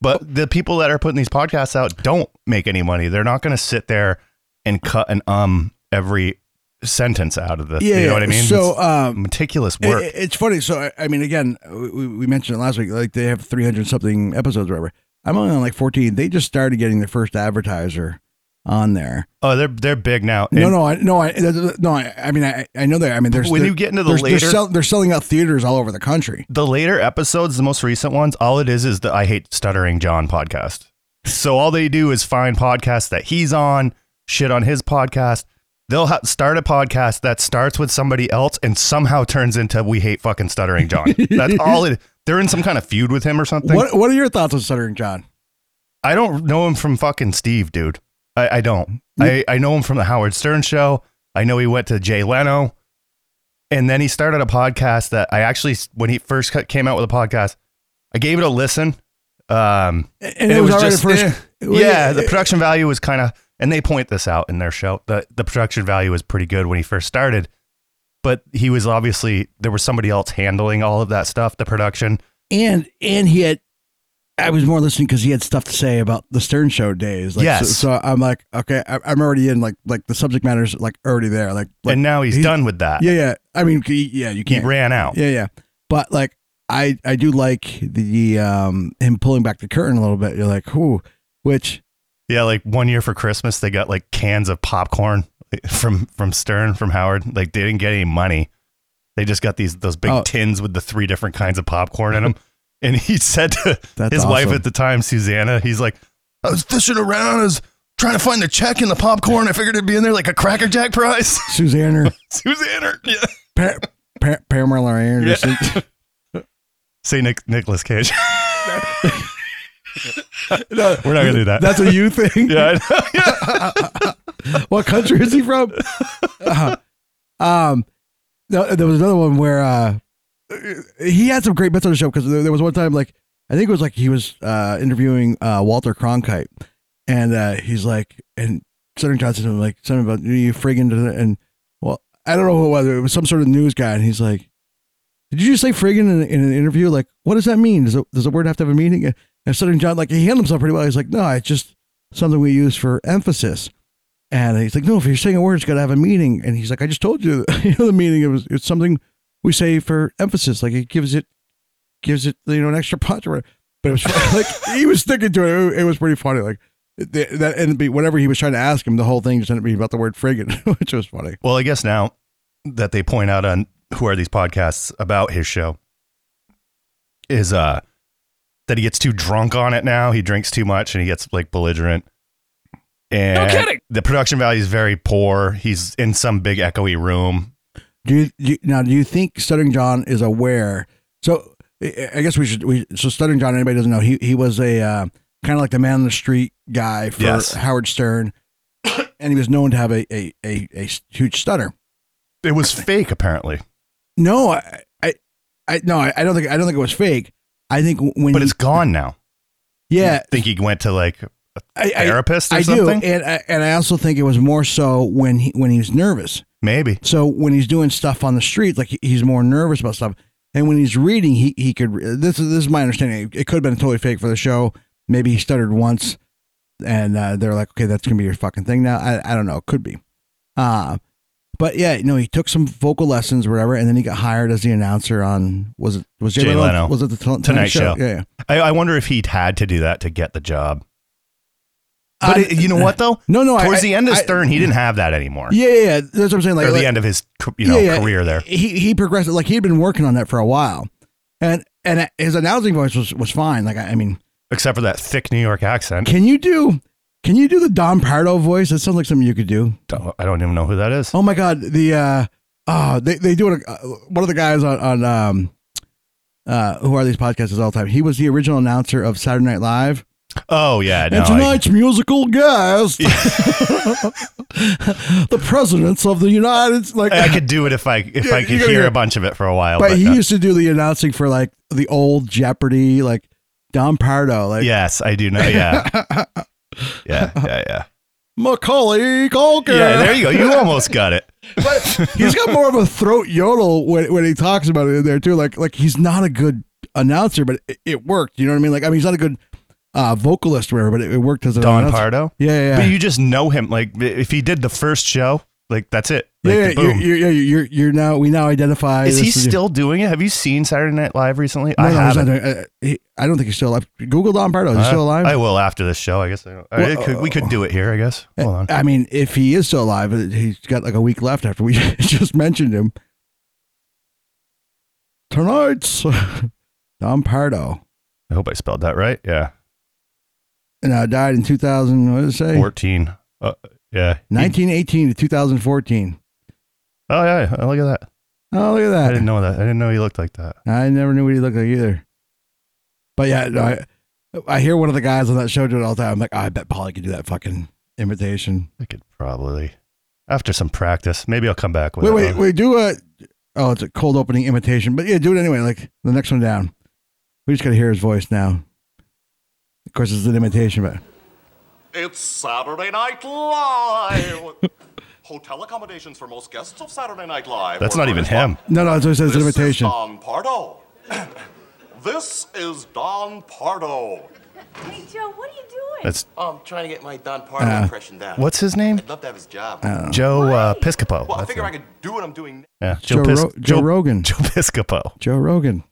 but the people that are putting these podcasts out don't make any money. They're not going to sit there and cut an um every sentence out of this. Yeah, you know yeah. what I mean? So, um, meticulous work. it- it's funny. So, I, I mean, again, we, we mentioned it last week. Like they have 300 something episodes, or whatever. I'm only on like 14. They just started getting their first advertiser on there. oh, they're they're big now. No, And no, I, no, I, no. I, I mean, I, I know that. I mean, there's When you get into the they're, they're, later- sell, they're selling out theaters all over the country. the later episodes, the most recent ones, all it is is the I Hate Stuttering John podcast. So all they do is find podcasts that he's on, shit on his podcast. They'll ha- start a podcast that starts with somebody else and somehow turns into We Hate Fucking Stuttering John. That's all it. They're in some kind of feud with him or something. What What are your thoughts on Stuttering John? I don't know him from fucking Steve, dude. I, I don't. I, I know him from the Howard Stern show. I know he went to Jay Leno. And then he started a podcast that I actually, when he first cut- came out with a podcast, I gave it a listen. Um, And, it, was, already first. eh. Yeah, the it- production value was kind of, and they point this out in their show. The the production value was pretty good when he first started, but he was obviously there was somebody else handling all of that stuff, the production. and and he had I was more listening because he had stuff to say about the Stern Show days. Like, Yes. So, so I'm like, okay, I, I'm already in. Like, like the subject matter's like already there. Like, like and now he's he- done with that. Yeah, yeah. I mean, he- yeah, you he can't. ran out. Yeah, yeah. But like, I I do like the um him pulling back the curtain a little bit. You're like, who? which Yeah, like one year for Christmas, they got like cans of popcorn from from Stern from Howard. Like they didn't get any money. They just got these those big Oh. tins with the three different kinds of popcorn in them. And he said to That's his wife at the time, Susanna, he's like, I was fishing around, I was trying to find the check in the popcorn. I figured it'd be in there like a Cracker Jack prize. Susanna, Susanna, yeah. pa- pa- Pamela Anderson. Yeah. Say Nick Nicholas Cage. no, We're not gonna do that. That's a you thing. yeah, know. what country is he from? Uh, um, no, there was another one where uh, he had some great bits on the show because there, there was one time like I think it was like he was uh, interviewing uh, Walter Cronkite, and uh, he's like, and Southern Johnson was like something about you friggin' and well, I don't know who it was. It was some sort of news guy, and he's like, "Did you just say friggin' in, in an interview? Like, what does that mean? Does it, does the word have to have a meaning?" And Stuttering John, like, he handled himself pretty well. He's like, "No, it's just something we use for emphasis." And he's like, no, if you're saying a word, it's got to have a meaning. And he's like, I just told you, you know, the meaning. It was, it's something we say for emphasis. Like it gives it, gives it, you know, an extra punch or. But it was like he was sticking to it. It was pretty funny. Like the- that ended up be whatever he was trying to ask him. The whole thing just ended up being about the word friggin', which was funny. Well, I guess now that they point out on who are these podcasts about his show, is uh that he gets too drunk on it now. He drinks too much and he gets like belligerent. And No kidding. The production value is very poor. He's in some big echoey room. Do you, do you now? Do you think Stuttering John is aware? So I I guess we should. We so Stuttering John. Anybody doesn't know he he was a uh, kind of like the man on the street guy for Yes. Howard Stern, and he was known to have a a, a, a huge stutter. It was fake, apparently, No, I I, I no, I, I don't think I don't think it was fake. I think when but he- it's gone now. yeah, I think he went to like I, I, therapist or I do, something? and I, and I also think it was more so when he when he's nervous. Maybe. So when he's doing stuff on the street, like he's more nervous about stuff, and when he's reading, he he could. This is this is my understanding. It could have been totally fake for the show. Maybe he stuttered once, and uh, they're like, okay, that's gonna be your fucking thing now. I I don't know. It could be. Uh but yeah, no, he took some vocal lessons, whatever, and then he got hired as the announcer on was it was Jay, Jay Leno, Leno. was it the Tonight, Tonight Show. Yeah, yeah. I, I wonder if he'd had to do that to get the job. But it, you know what though? No, no. Towards I- the end of I- Stern, he didn't have that anymore. Yeah, yeah, yeah. That's what I'm saying. Like, or the like- end of his you know Yeah, yeah. career there. he he progressed like he'd been working on that for a while, and and his announcing voice was was fine. Like I, I mean, Except for that thick New York accent. can you do can you do the Don Pardo voice? That sounds like something you could do. Don't- I don't even know who that is. Oh my god, the uh oh they they do it. Uh, one of the guys on on um uh who are these podcasts all the time? He was the original announcer of Saturday Night Live. Oh yeah, no, and I- tonight's musical guest, the presidents of the United like I, could do it if I if Yeah, I could hear a bunch of it for a while. but But, he uh, used to do the announcing for like the old Jeopardy, like Don Pardo, like yes, I do know. Yeah, yeah, yeah, yeah. Macaulay Culkin. Yeah, there you go. You almost got it. but he's got more of a throat yodel when, when he talks about it in there too. Like like he's not a good announcer, but it, it worked. You know what I mean? Like I mean, he's not a good uh, vocalist or whatever, but it, it worked as an Don announcer. Pardo. Yeah, yeah, yeah. But you just know him. Like if he did the first show, like that's it. Like, yeah, yeah, boom. you're, you're, you're, you're now we now identify. is he still doing it? Have you seen Saturday Night Live recently? No, I no, haven't. doing, uh, he, I don't think he's still alive. Google Don Pardo. Is he Uh, still alive? I will after this show. I guess. I I- it could, we could do it here. I guess. Hold on. I mean, if he is still alive, uh, he's got like a week left after we just mentioned him. Tonight's Don Pardo. I hope I spelled that right. Yeah, And I died in 2000, what did it say? fourteen. Uh, yeah. 1918 to 2014. Oh yeah. Look at that. Oh, look at that. I didn't know that. I didn't know he looked like that. I never knew what he looked like either. But yeah, no, I, I hear one of the guys on that show do it all the time. I'm like, oh, I bet Polly could do that fucking imitation. I could probably after some practice. Maybe I'll come back with Wait, it. wait, wait. Do a. Oh, it's a cold opening imitation. But yeah, do it anyway. Like the next one down. We just got to hear his voice now. Of course, it's an imitation, but. It's Saturday Night Live. Hotel accommodations for most guests of Saturday Night Live. That's not even him. No, no, it's, it's an This is. Don Pardo. this is Don Pardo. Hey, Joe, what are you doing? That's I'm trying to get my Don Pardo Uh, impression down. what's his name? I'd love to have his job. Joe uh, Piscopo. well, I That's figure it. I could do what I'm doing. Yeah, Joe, Pis- Ro- Joe, Rogan. Joe Piscopo. Joe Rogan.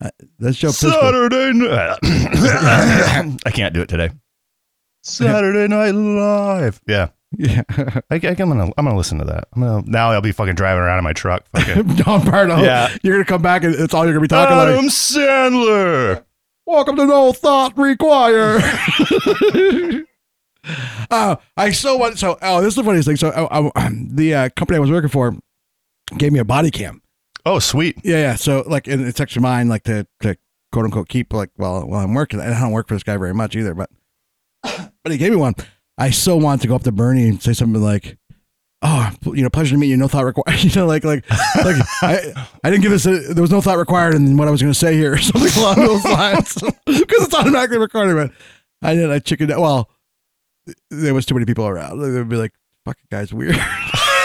Uh, that's Joe Piscopo. Saturday night. I can't do it today. Saturday Night Live. Yeah, Yeah. I, I, am gonna I'm gonna listen to that. I'm gonna now I'll be fucking driving around in my truck. Fucking Don Pardo. Yeah. You're going to come back and it's all you're going to be talking about. Adam Sandler. Welcome to No Thought Required. uh, I so want so oh this is the funniest thing. So uh, uh, the uh, company I was working for gave me a body cam. Oh, sweet. Yeah, yeah. So like, and it's extra mine, like to to quote unquote keep like while while I'm working. And I don't work for this guy very much either, but but he gave me one. I so want to go up to Bernie and say something like. Oh, you know, pleasure to meet you. No thought required. You know, like, like, like, I, I didn't give this. A, there was no thought required in what I was going to say here, or something along those lines, because it's automatically recorded. But I did. I chickened out. Well, there was too many people around. They would be like, "Fucking guy's weird."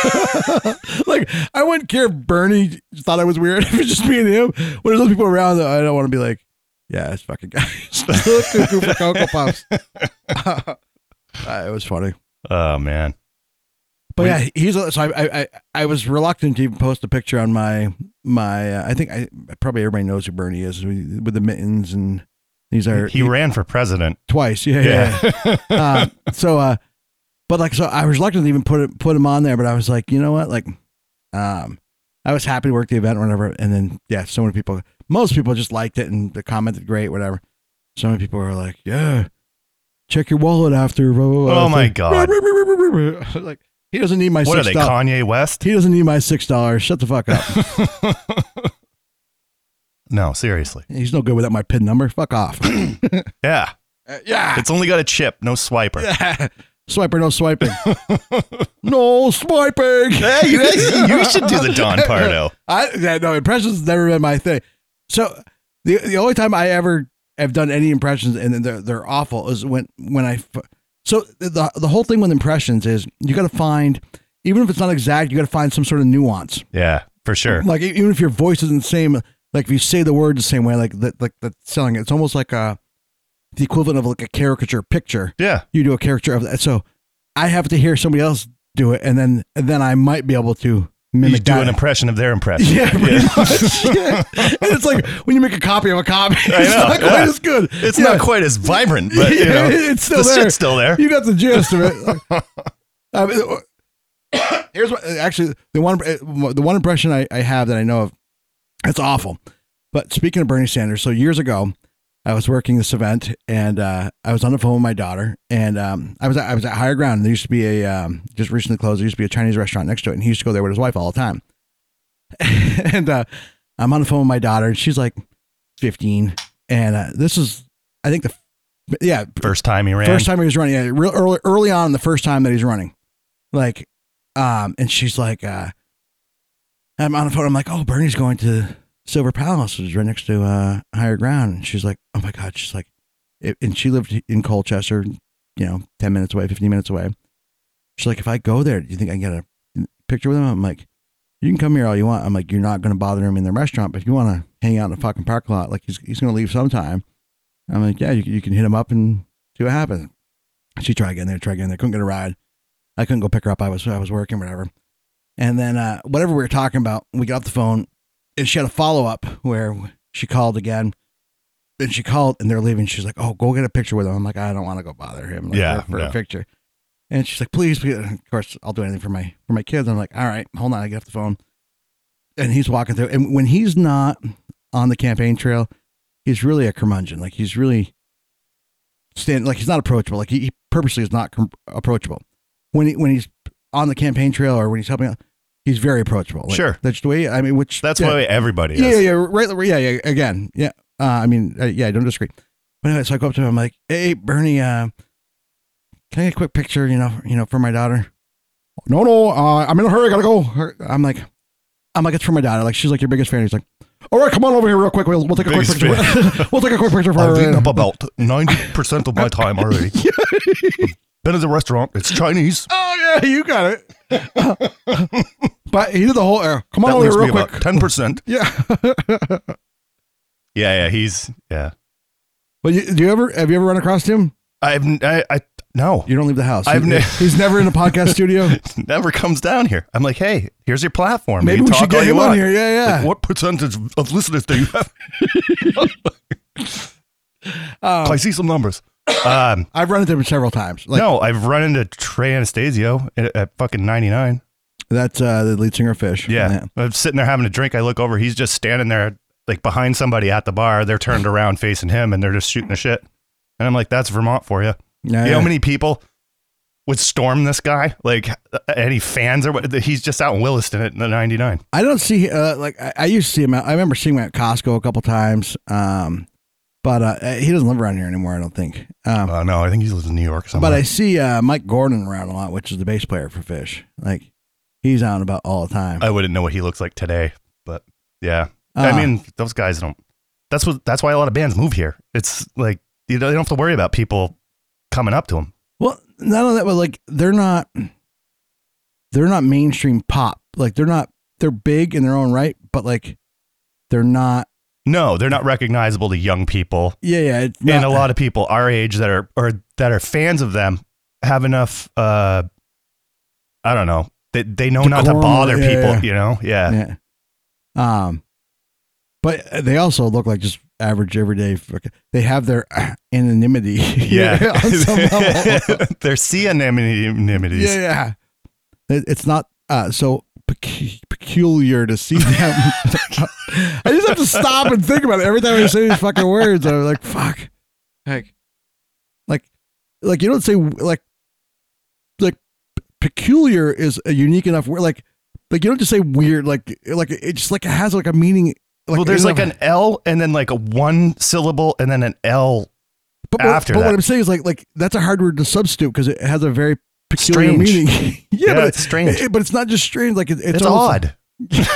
like, I wouldn't care if Bernie thought I was weird. If it's just me and him, when there's those people around, I don't want to be like, "Yeah, it's fucking guys." Cuckoo for Cocoa Puffs. Uh, it was funny. Oh man. But yeah, he's a- so I, I I I was reluctant to even post a picture on my my. Uh, I think I probably everybody knows who Bernie is with with the mittens and these are He ran for president. twice. Yeah, yeah. yeah. uh, so uh, but like so I was reluctant to even put it put him on there, but I was like, you know what, like, um, I was happy to work the event or whatever, and then yeah, so many people. most people just liked it and they commented great, whatever. So many people were like, "Yeah, check your wallet after." Blah, blah, blah. Oh my like, God. like he doesn't need my What are six they, dollars. Kanye West? He doesn't need my six dollars. Shut the fuck up. no, seriously. He's no good without my pin number. Fuck off. Yeah. yeah. It's only got a chip, no swiper. Yeah. Swiper, no swiping. no swiping. Hey, you, you should do the Don Pardo. I yeah, no impressions never been my thing. So the the only time I ever have done any impressions and they're they're awful is when when I so the the whole thing with impressions is you got to find even if it's not exact you got to find some sort of nuance. Yeah, for sure. Like even if your voice isn't the same, like if you say the word the same way, like that like that's selling it. It's almost like a the equivalent of like a caricature picture. Yeah. You do a caricature of that. So I have to hear somebody else do it, and then and then I might be able to mimic You do an impression of their impression. Yeah, pretty much. Yeah. And it's like when you make a copy of a copy, it's not quite yeah. as good. It's Yeah. not quite as vibrant, but you know, it's still the there. shit's still there. You got the gist of it. Um, I mean, uh, here's what uh, actually the one uh, the one impression I, I have that I know of. It's awful. But speaking of Bernie Sanders, so years ago, I was working this event and uh, I was on the phone with my daughter, and um, I was at, I was at Higher Ground. There used to be a um, just recently closed. There used to be a Chinese restaurant next to it, and he used to go there with his wife all the time. and uh, I'm on the phone with my daughter, and she's like 15, and uh, this is I think the yeah First time he ran. First time he was running, yeah, real early, early on, the first time that he's running, like, um, and she's like, uh, I'm on the phone. I'm like, oh, Bernie's going to Silver Palace, is right next to uh, Higher Ground. And she's like, oh my god, she's like, it, and she lived in Colchester, you know, ten minutes away, fifteen minutes away. She's like, if I go there, do you think I can get a picture with him? I'm like, you can come here all you want. I'm like, you're not going to bother him in the restaurant, but if you want to hang out in the fucking parking lot, like he's he's going to leave sometime. I'm like, yeah, you, you can hit him up and see what happens. She tried getting there, tried getting there, couldn't get a ride. I couldn't go pick her up. I was I was working, whatever. And then uh, whatever we were talking about, we got off the phone, and she had a follow up where she called again. And she called, and they're leaving. She's like, "Oh, go get a picture with him." I'm like, "I don't want to go bother him, like, Yeah, for, for no. a picture." And she's like, "Please, please." Of course, I'll do anything for my for my kids. I'm like, "All right, hold on." I get off the phone, and he's walking through. And when he's not on the campaign trail, he's really a curmudgeon. Like he's really stand like he's not approachable. Like he, he purposely is not com- approachable. When he when he's on the campaign trail or when he's helping out, he's very approachable. Like, Sure. that's the way. I mean, which That's yeah, why everybody Yeah, is. yeah, yeah, right. Yeah, yeah. Again, yeah. Uh, I mean, uh, yeah. I don't disagree. But anyway, so I go up to him. I'm like, "Hey, Bernie, uh, can I get a quick picture? You know, you know, for my daughter." No, no. Uh, I'm in a hurry. I gotta go. I'm like, I'm like, it's for my daughter. Like, she's like your biggest fan. He's like, all right, come on over here real quick. We'll, we'll take a quick picture. we'll take a quick picture for her. I've eaten up about 90% of my time already. Been at the restaurant. It's Chinese. Oh yeah, you got it. but he did the whole. air. come on That over here real quick. 10%. Yeah. Yeah, yeah. He's, yeah. but you, do you ever have you ever run across him? I've, I, I, no. You don't leave the house. I've ne- he's never in a podcast studio. Never comes down here. I'm like, hey, here's your platform. Maybe You we talk should get him on want. here. Yeah, yeah. Like, what percentage of listeners do you have? Um, I see some numbers. Um, I've run into him several times. Like no, I've run into Trey Anastasio at, at fucking 99. that's uh, the lead singer of Phish. Yeah. I'm sitting there having a drink. I look over. He's just standing there, like behind somebody at the bar. They're turned around facing him and they're just shooting the shit. And I'm like, that's Vermont for you. Yeah, You know yeah. how many people would storm this guy? Like uh, any fans or what? He's just out in Williston at the 99. I don't see uh, like I, I used to see him. Out, I remember seeing him at Costco a couple times. Um, but uh, he doesn't live around here anymore. I don't think. Um, Uh, no, I think he lives in New York somewhere. but I see uh, Mike Gordon around a lot, which is the bass player for Phish. Like he's out and about all the time. I wouldn't know what he looks like today, but yeah. Uh, I mean, those guys don't. That's what. That's why a lot of bands move here. It's like you don't, don't have to worry about people coming up to them. Well, not only that, but like they're not they're not mainstream pop. Like they're not they're big in their own right, but like they're not No, they're not recognizable to young people, yeah, yeah. It's and a lot of people our age that are or that are fans of them have enough. uh I don't know. They they know not to bother yeah, people. yeah. You know. Yeah. yeah. Um but they also look like just average everyday they have their anonymity Yeah. on some level. Their sea anemone. yeah, yeah. It, it's not uh so peculiar to see them. I just have to stop and think about it every time I say these fucking words. I'm like, fuck, like, like, like you don't say like, like peculiar is a unique enough word. Like, like you don't just say weird. Like, like it just like it has like a meaning. Like, well, there's like an L and then like a one syllable and then an L. But, but, after but that. what I'm saying is like like that's a hard word to substitute because it has a very peculiar Strange. meaning. yeah, Yeah, but it's strange. it- but it's not just strange. Like it, it's, It's, almost- odd.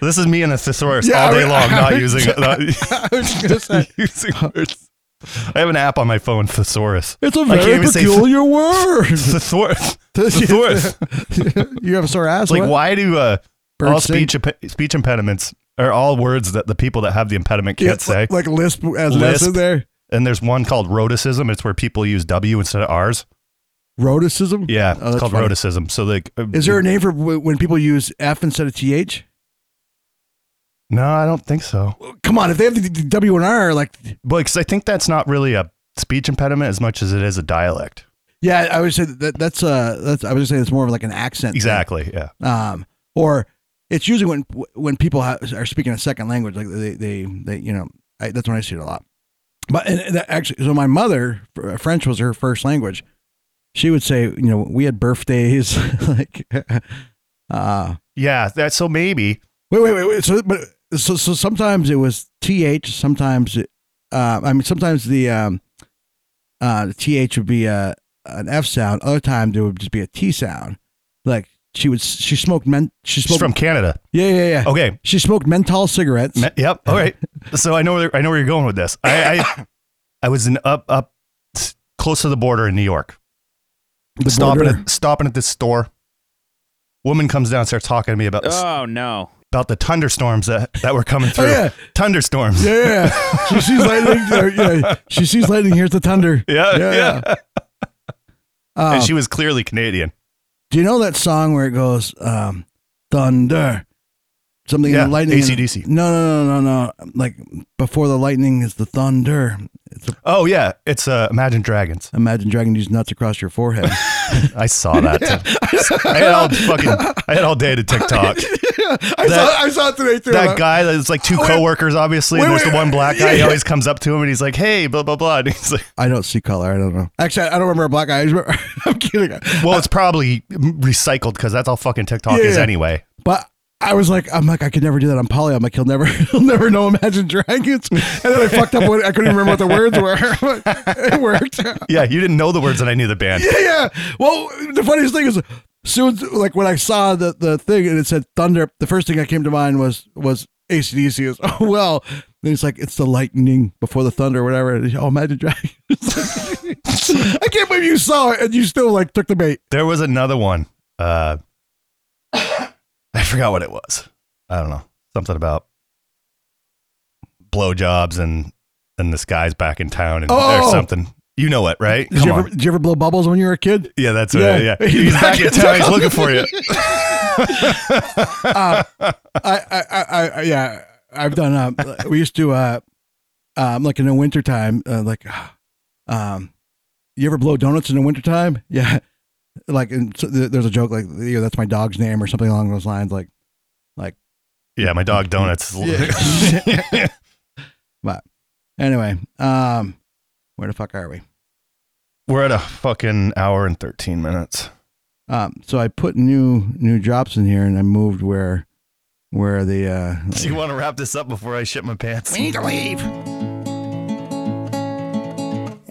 This is me and a thesaurus Yeah, all day was- long, I not was- using not I was gonna say using words. I have an app on my phone, thesaurus. it's a very even say peculiar word. Thesaurus. Thesaurus. you have a sore ass. like, what? why do uh, all sing? speech imp- speech impediments are all words that the people that have the impediment can't say? Like, like lisp as an S in Lisp. there. And there's one called rhoticism. It's where people use W instead of R's. Rhoticism. Yeah, Oh, it's called funny. rhoticism. So like, uh, Is there a name for when people use F instead of TH? No, I don't think so. Come on, if they have the W and R, like Well, because I think that's not really a speech impediment as much as it is a dialect. yeah, I would say that that's uh that's I would say it's more of like an accent. thing. Exactly. Yeah. um, or it's usually when when people ha- are speaking a second language, like they they, they you know I, that's when I see it a lot. But and, that actually, so my mother uh, French was her first language. She would say, you know, we had birthdays, like, uh, Yeah. That. So maybe. wait, wait, wait, wait. So, but so so sometimes it was th, sometimes it, uh, I mean, sometimes the um, uh, the th would be a an f sound. Other times it would just be a t sound. Like she was she smoked men. She She's smoked from Canada. yeah, yeah, yeah. Okay. She smoked menthol cigarettes. Me- Yep. All right. So I know where I know where you're going with this. I I, I was in up up close to the border in New York. The stopping border. at stopping at this store. Woman comes down, and starts talking to me about this, Oh no. about the thunderstorms that, that were coming through. Oh, yeah. Thunderstorms. Yeah, yeah, yeah. she sees lightning. uh, yeah, she sees lightning. Here's the thunder. Yeah, Yeah, yeah. yeah. Uh, and she was clearly Canadian. Do you know that song where it goes um, thunder? Something Yeah, in lightning. AC/DC. No, no, no, no, no. Like before the lightning is the thunder. It's a, Oh yeah, it's uh, Imagine Dragons. imagine dragging these nuts across your forehead. I saw that. I had all fucking. I had all day to TikTok. I That- saw. I saw it today too. That guy that's like two coworkers, obviously. and Wait, there's the one black guy. He always comes up to him and he's like, "Hey, blah blah blah." And he's like, I don't see color. I don't know. Actually, I don't remember a black guy. I just remember, I'm kidding. "Well, it's probably recycled because that's all fucking TikTok Yeah, is yeah. anyway." But I was like, I'm like, I could never do that. I'm poly. I'm like, he'll never, he'll never know Imagine Dragons. And then I fucked up. What, I couldn't even remember what the words were. it worked. Yeah, you didn't know the words and I knew the band. Yeah, yeah. Well, the funniest thing is, soon like when I saw the the thing and it said thunder, the first thing that came to mind was was ACDC. Is oh well. Then it's like it's the lightning before the thunder or whatever. And, oh, Imagine Dragons. I can't believe you saw it and you still like took the bait. There was another one. Uh, I forgot what it was. I don't know. Something about blowjobs and and this guy's back in town and Oh! or something. You know it, right? Did Come you, on. ever, did you ever blow bubbles when you were a kid? Yeah, that's Yeah. right. Yeah, he's back in town. He's looking for you. uh, I, I, I, I, yeah, I've done. Uh, we used to, uh, um, like in the wintertime, uh, like, um, you ever blow donuts in the wintertime? Yeah, like, and so there's a joke like, you know, that's my dog's name or something along those lines. Like, like, Yeah, my dog donuts. Yeah. but anyway, um, where the fuck are we? We're at a fucking hour and thirteen minutes. Um, so I put new new drops in here, and I moved where where the uh, Do you want to wrap this up before I shit my pants? we need to leave.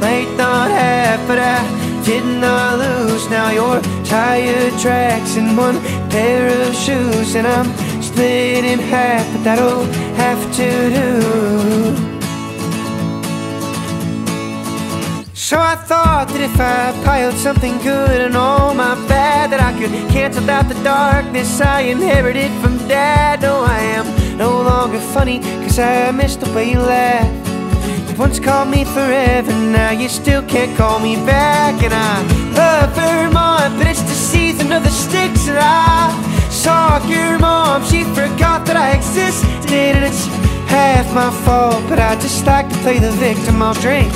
might not have, but I did not lose. Now your tire tracks in one pair of shoes, and I'm split in half, but that'll have to do. So I thought that if I piled something good and all my bad, that I could cancel out the darkness I inherited from dad. No, I am no longer funny, cause I miss the way you laugh. Once called me forever, now you still can't call me back. And I love Vermont, but it's the season of the sticks. And I saw your mom, she forgot that I existed. And it's half my fault, but I just like to play the victim. I'll drink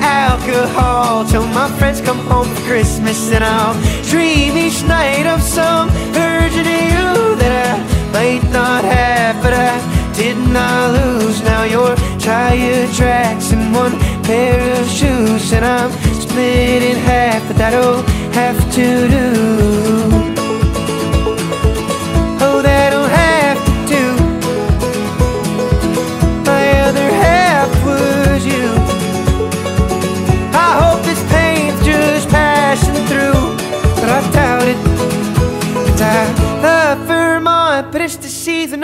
alcohol till my friends come home for Christmas, and I'll dream each night of some of you that I might not have, but I did not lose. Now your tire tracks and one pair of shoes, and I'm split in half, but that'll have to do.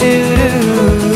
do do.